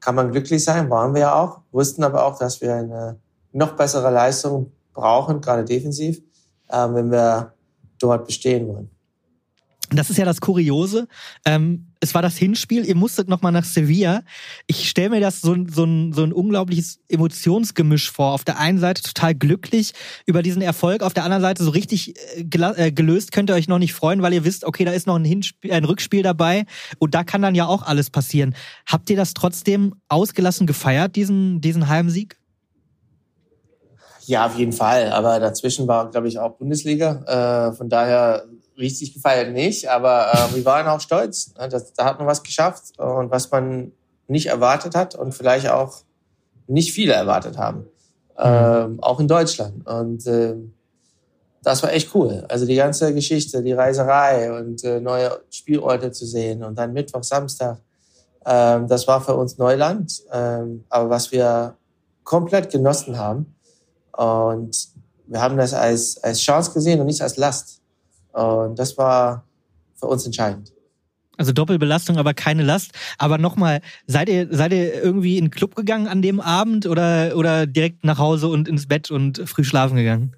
C: kann man glücklich sein, waren wir ja auch, wussten aber auch, dass wir eine noch bessere Leistung brauchen, gerade defensiv, äh, wenn wir dort bestehen wollen.
A: Das ist ja das Kuriose. Ähm, es war das Hinspiel, ihr musstet nochmal nach Sevilla. Ich stelle mir das so, so, ein, so ein unglaubliches Emotionsgemisch vor. Auf der einen Seite total glücklich über diesen Erfolg, auf der anderen Seite so richtig äh, äh, gelöst könnt ihr euch noch nicht freuen, weil ihr wisst, okay, da ist noch ein, Hinspiel, ein Rückspiel dabei und da kann dann ja auch alles passieren. Habt ihr das trotzdem ausgelassen gefeiert, diesen, diesen Heimsieg?
C: Ja, auf jeden Fall. Aber dazwischen war, glaube ich, auch Bundesliga. Äh, von daher richtig gefeiert nicht, aber äh, wir waren auch stolz. Ne? Das, da hat man was geschafft und was man nicht erwartet hat und vielleicht auch nicht viele erwartet haben. Mhm. Ähm, auch in Deutschland. Und äh, das war echt cool. Also die ganze Geschichte, die Reiserei und äh, neue Spielorte zu sehen und dann Mittwoch, Samstag. Ähm, das war für uns Neuland. Ähm, aber was wir komplett genossen haben. Und wir haben das als, als Chance gesehen und nicht als Last. Und das war für uns entscheidend.
A: Also Doppelbelastung, aber keine Last. Aber nochmal, seid ihr, seid ihr irgendwie in den Club gegangen an dem Abend oder, oder direkt nach Hause und ins Bett und früh schlafen gegangen?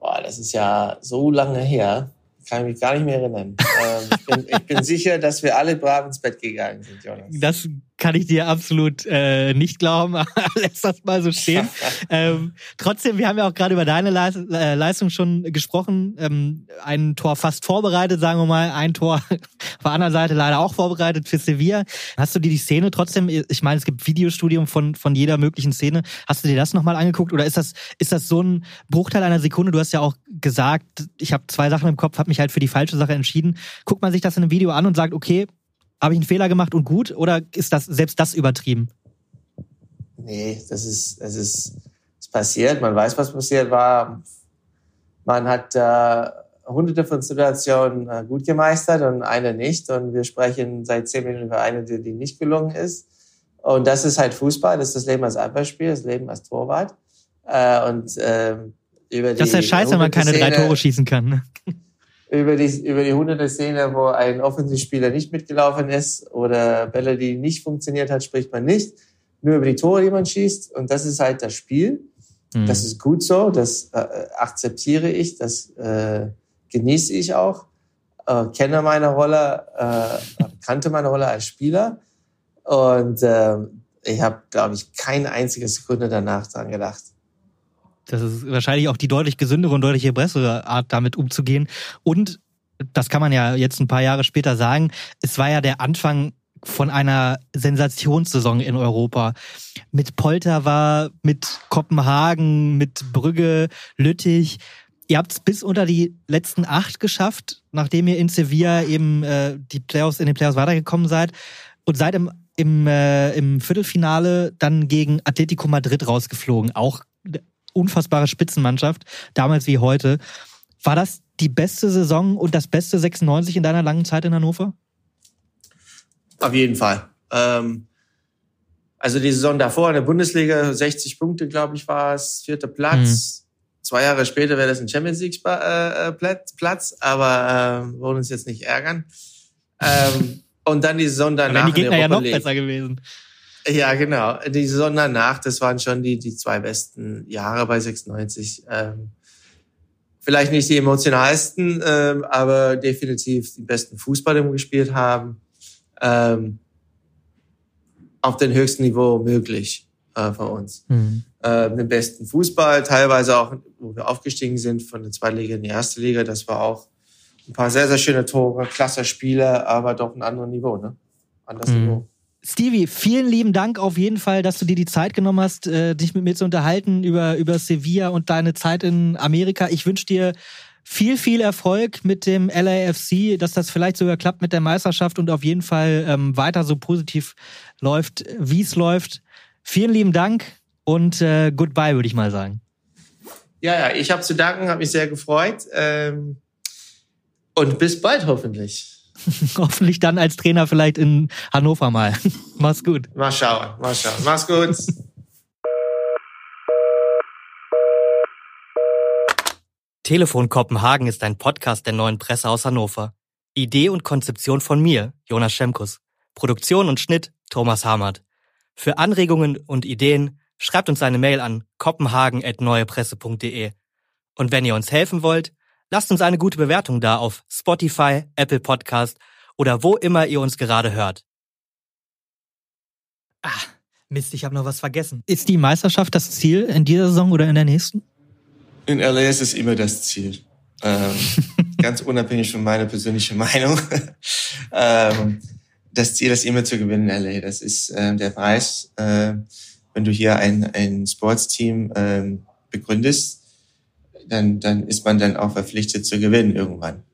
C: Boah, das ist ja so lange her kann ich mich gar nicht mehr erinnern. ähm, ich, bin, ich, bin, sicher, dass wir alle brav ins Bett gegangen sind, Jonas.
A: Das kann ich dir absolut äh, nicht glauben. Lass das mal so stehen. ähm, trotzdem, wir haben ja auch gerade über deine äh, Leistung schon gesprochen. Ähm, ein Tor fast vorbereitet, sagen wir mal. Ein Tor auf der anderen Seite leider auch vorbereitet für Sevilla. Hast du dir die Szene trotzdem, ich meine, es gibt Videostudium von, von jeder möglichen Szene. Hast du dir das nochmal angeguckt oder ist das, ist das so ein Bruchteil einer Sekunde? Du hast ja auch gesagt, ich habe zwei Sachen im Kopf, habe mich halt für die falsche Sache entschieden. Guckt man sich das in einem Video an und sagt, okay, habe ich einen Fehler gemacht und gut, oder ist das selbst das übertrieben?
C: Nee, das ist, das ist, das passiert. Man weiß, was passiert war. Man hat äh, hunderte von Situationen äh, gut gemeistert und eine nicht. Und wir sprechen seit zehn Minuten über eine, die, die nicht gelungen ist. Und das ist halt Fußball, das ist das Leben als Abwehrspiel, das Leben als Torwart. Äh, und äh, über die
A: das ist ja scheiße, wenn man keine drei Tore schießen kann. Ne?
C: Über die, über die hunderte Szene, wo ein Offensivspieler nicht mitgelaufen ist oder Bälle, die nicht funktioniert hat, spricht man nicht. Nur über die Tore, die man schießt. Und das ist halt das Spiel. Mhm. Das ist gut so, das äh, akzeptiere ich, das äh, genieße ich auch, äh, kenne meine Rolle, äh, kannte meine Rolle als Spieler und äh, ich habe, glaube ich, keine einzige Sekunde danach dran gedacht.
A: Das ist wahrscheinlich auch die deutlich gesündere und deutlich bessere Art, damit umzugehen. Und das kann man ja jetzt ein paar Jahre später sagen, es war ja der Anfang von einer Sensationssaison in Europa. Mit Polter war, mit Kopenhagen, mit Brügge, Lüttich. Ihr habt es bis unter die letzten acht geschafft, nachdem ihr in Sevilla eben äh, die Playoffs in den Playoffs weitergekommen seid und seid im im, äh, im Viertelfinale dann gegen Atletico Madrid rausgeflogen. Auch unfassbare Spitzenmannschaft, damals wie heute. War das die beste Saison und das beste 96 in deiner langen Zeit in Hannover?
C: Auf jeden Fall. Ähm, also die Saison davor in der Bundesliga, 60 Punkte, glaube ich, war es, vierter Platz. Mhm. Zwei Jahre später wäre das ein Champions League äh, äh, Platz, aber äh, wollen uns jetzt nicht ärgern. Ähm, und dann die Saison danach.
A: Dann die Gegner ja noch League. besser gewesen.
C: Ja, genau. Die Saison danach, das waren schon die, die zwei besten Jahre bei 96. Ähm, vielleicht nicht die emotionalsten, ähm, aber definitiv die besten Fußball, die wir gespielt haben. Ähm, auf dem höchsten Niveau möglich äh, für uns. Mhm. Äh, den besten Fußball, teilweise auch, wo wir aufgestiegen sind von der zweiten Liga in die erste Liga. Das war auch ein paar sehr, sehr schöne Tore, klasse Spiele, aber doch ein anderes Niveau, ne? Anderes mhm. Niveau.
A: Stevie, vielen lieben Dank auf jeden Fall, dass du dir die Zeit genommen hast, äh, dich mit mir zu unterhalten über, über Sevilla und deine Zeit in Amerika. Ich wünsche dir viel, viel Erfolg mit dem LAFC, dass das vielleicht sogar klappt mit der Meisterschaft und auf jeden Fall ähm, weiter so positiv läuft, wie es läuft. Vielen lieben Dank und äh, goodbye, würde ich mal sagen.
C: Ja, ja, ich habe zu danken, habe mich sehr gefreut. Ähm, und bis bald hoffentlich.
A: hoffentlich dann als Trainer vielleicht in Hannover mal. Mach's gut.
C: Mal schauen, mal schauen. Mach's gut.
A: Telefon Kopenhagen ist ein Podcast der neuen Presse aus Hannover. Idee und Konzeption von mir, Jonas Schemkus. Produktion und Schnitt, Thomas Hamert. Für Anregungen und Ideen schreibt uns eine Mail an kopenhagen.neuepresse.de. Und wenn ihr uns helfen wollt, Lasst uns eine gute Bewertung da auf Spotify, Apple Podcast oder wo immer ihr uns gerade hört. Ah, Mist, ich habe noch was vergessen. Ist die Meisterschaft das Ziel in dieser Saison oder in der nächsten?
C: In LA ist es immer das Ziel. Ähm, ganz unabhängig von meiner persönlichen Meinung. ähm, das Ziel ist immer zu gewinnen in LA. Das ist äh, der Preis, äh, wenn du hier ein, ein Sportsteam äh, begründest dann, dann ist man dann auch verpflichtet zu gewinnen irgendwann.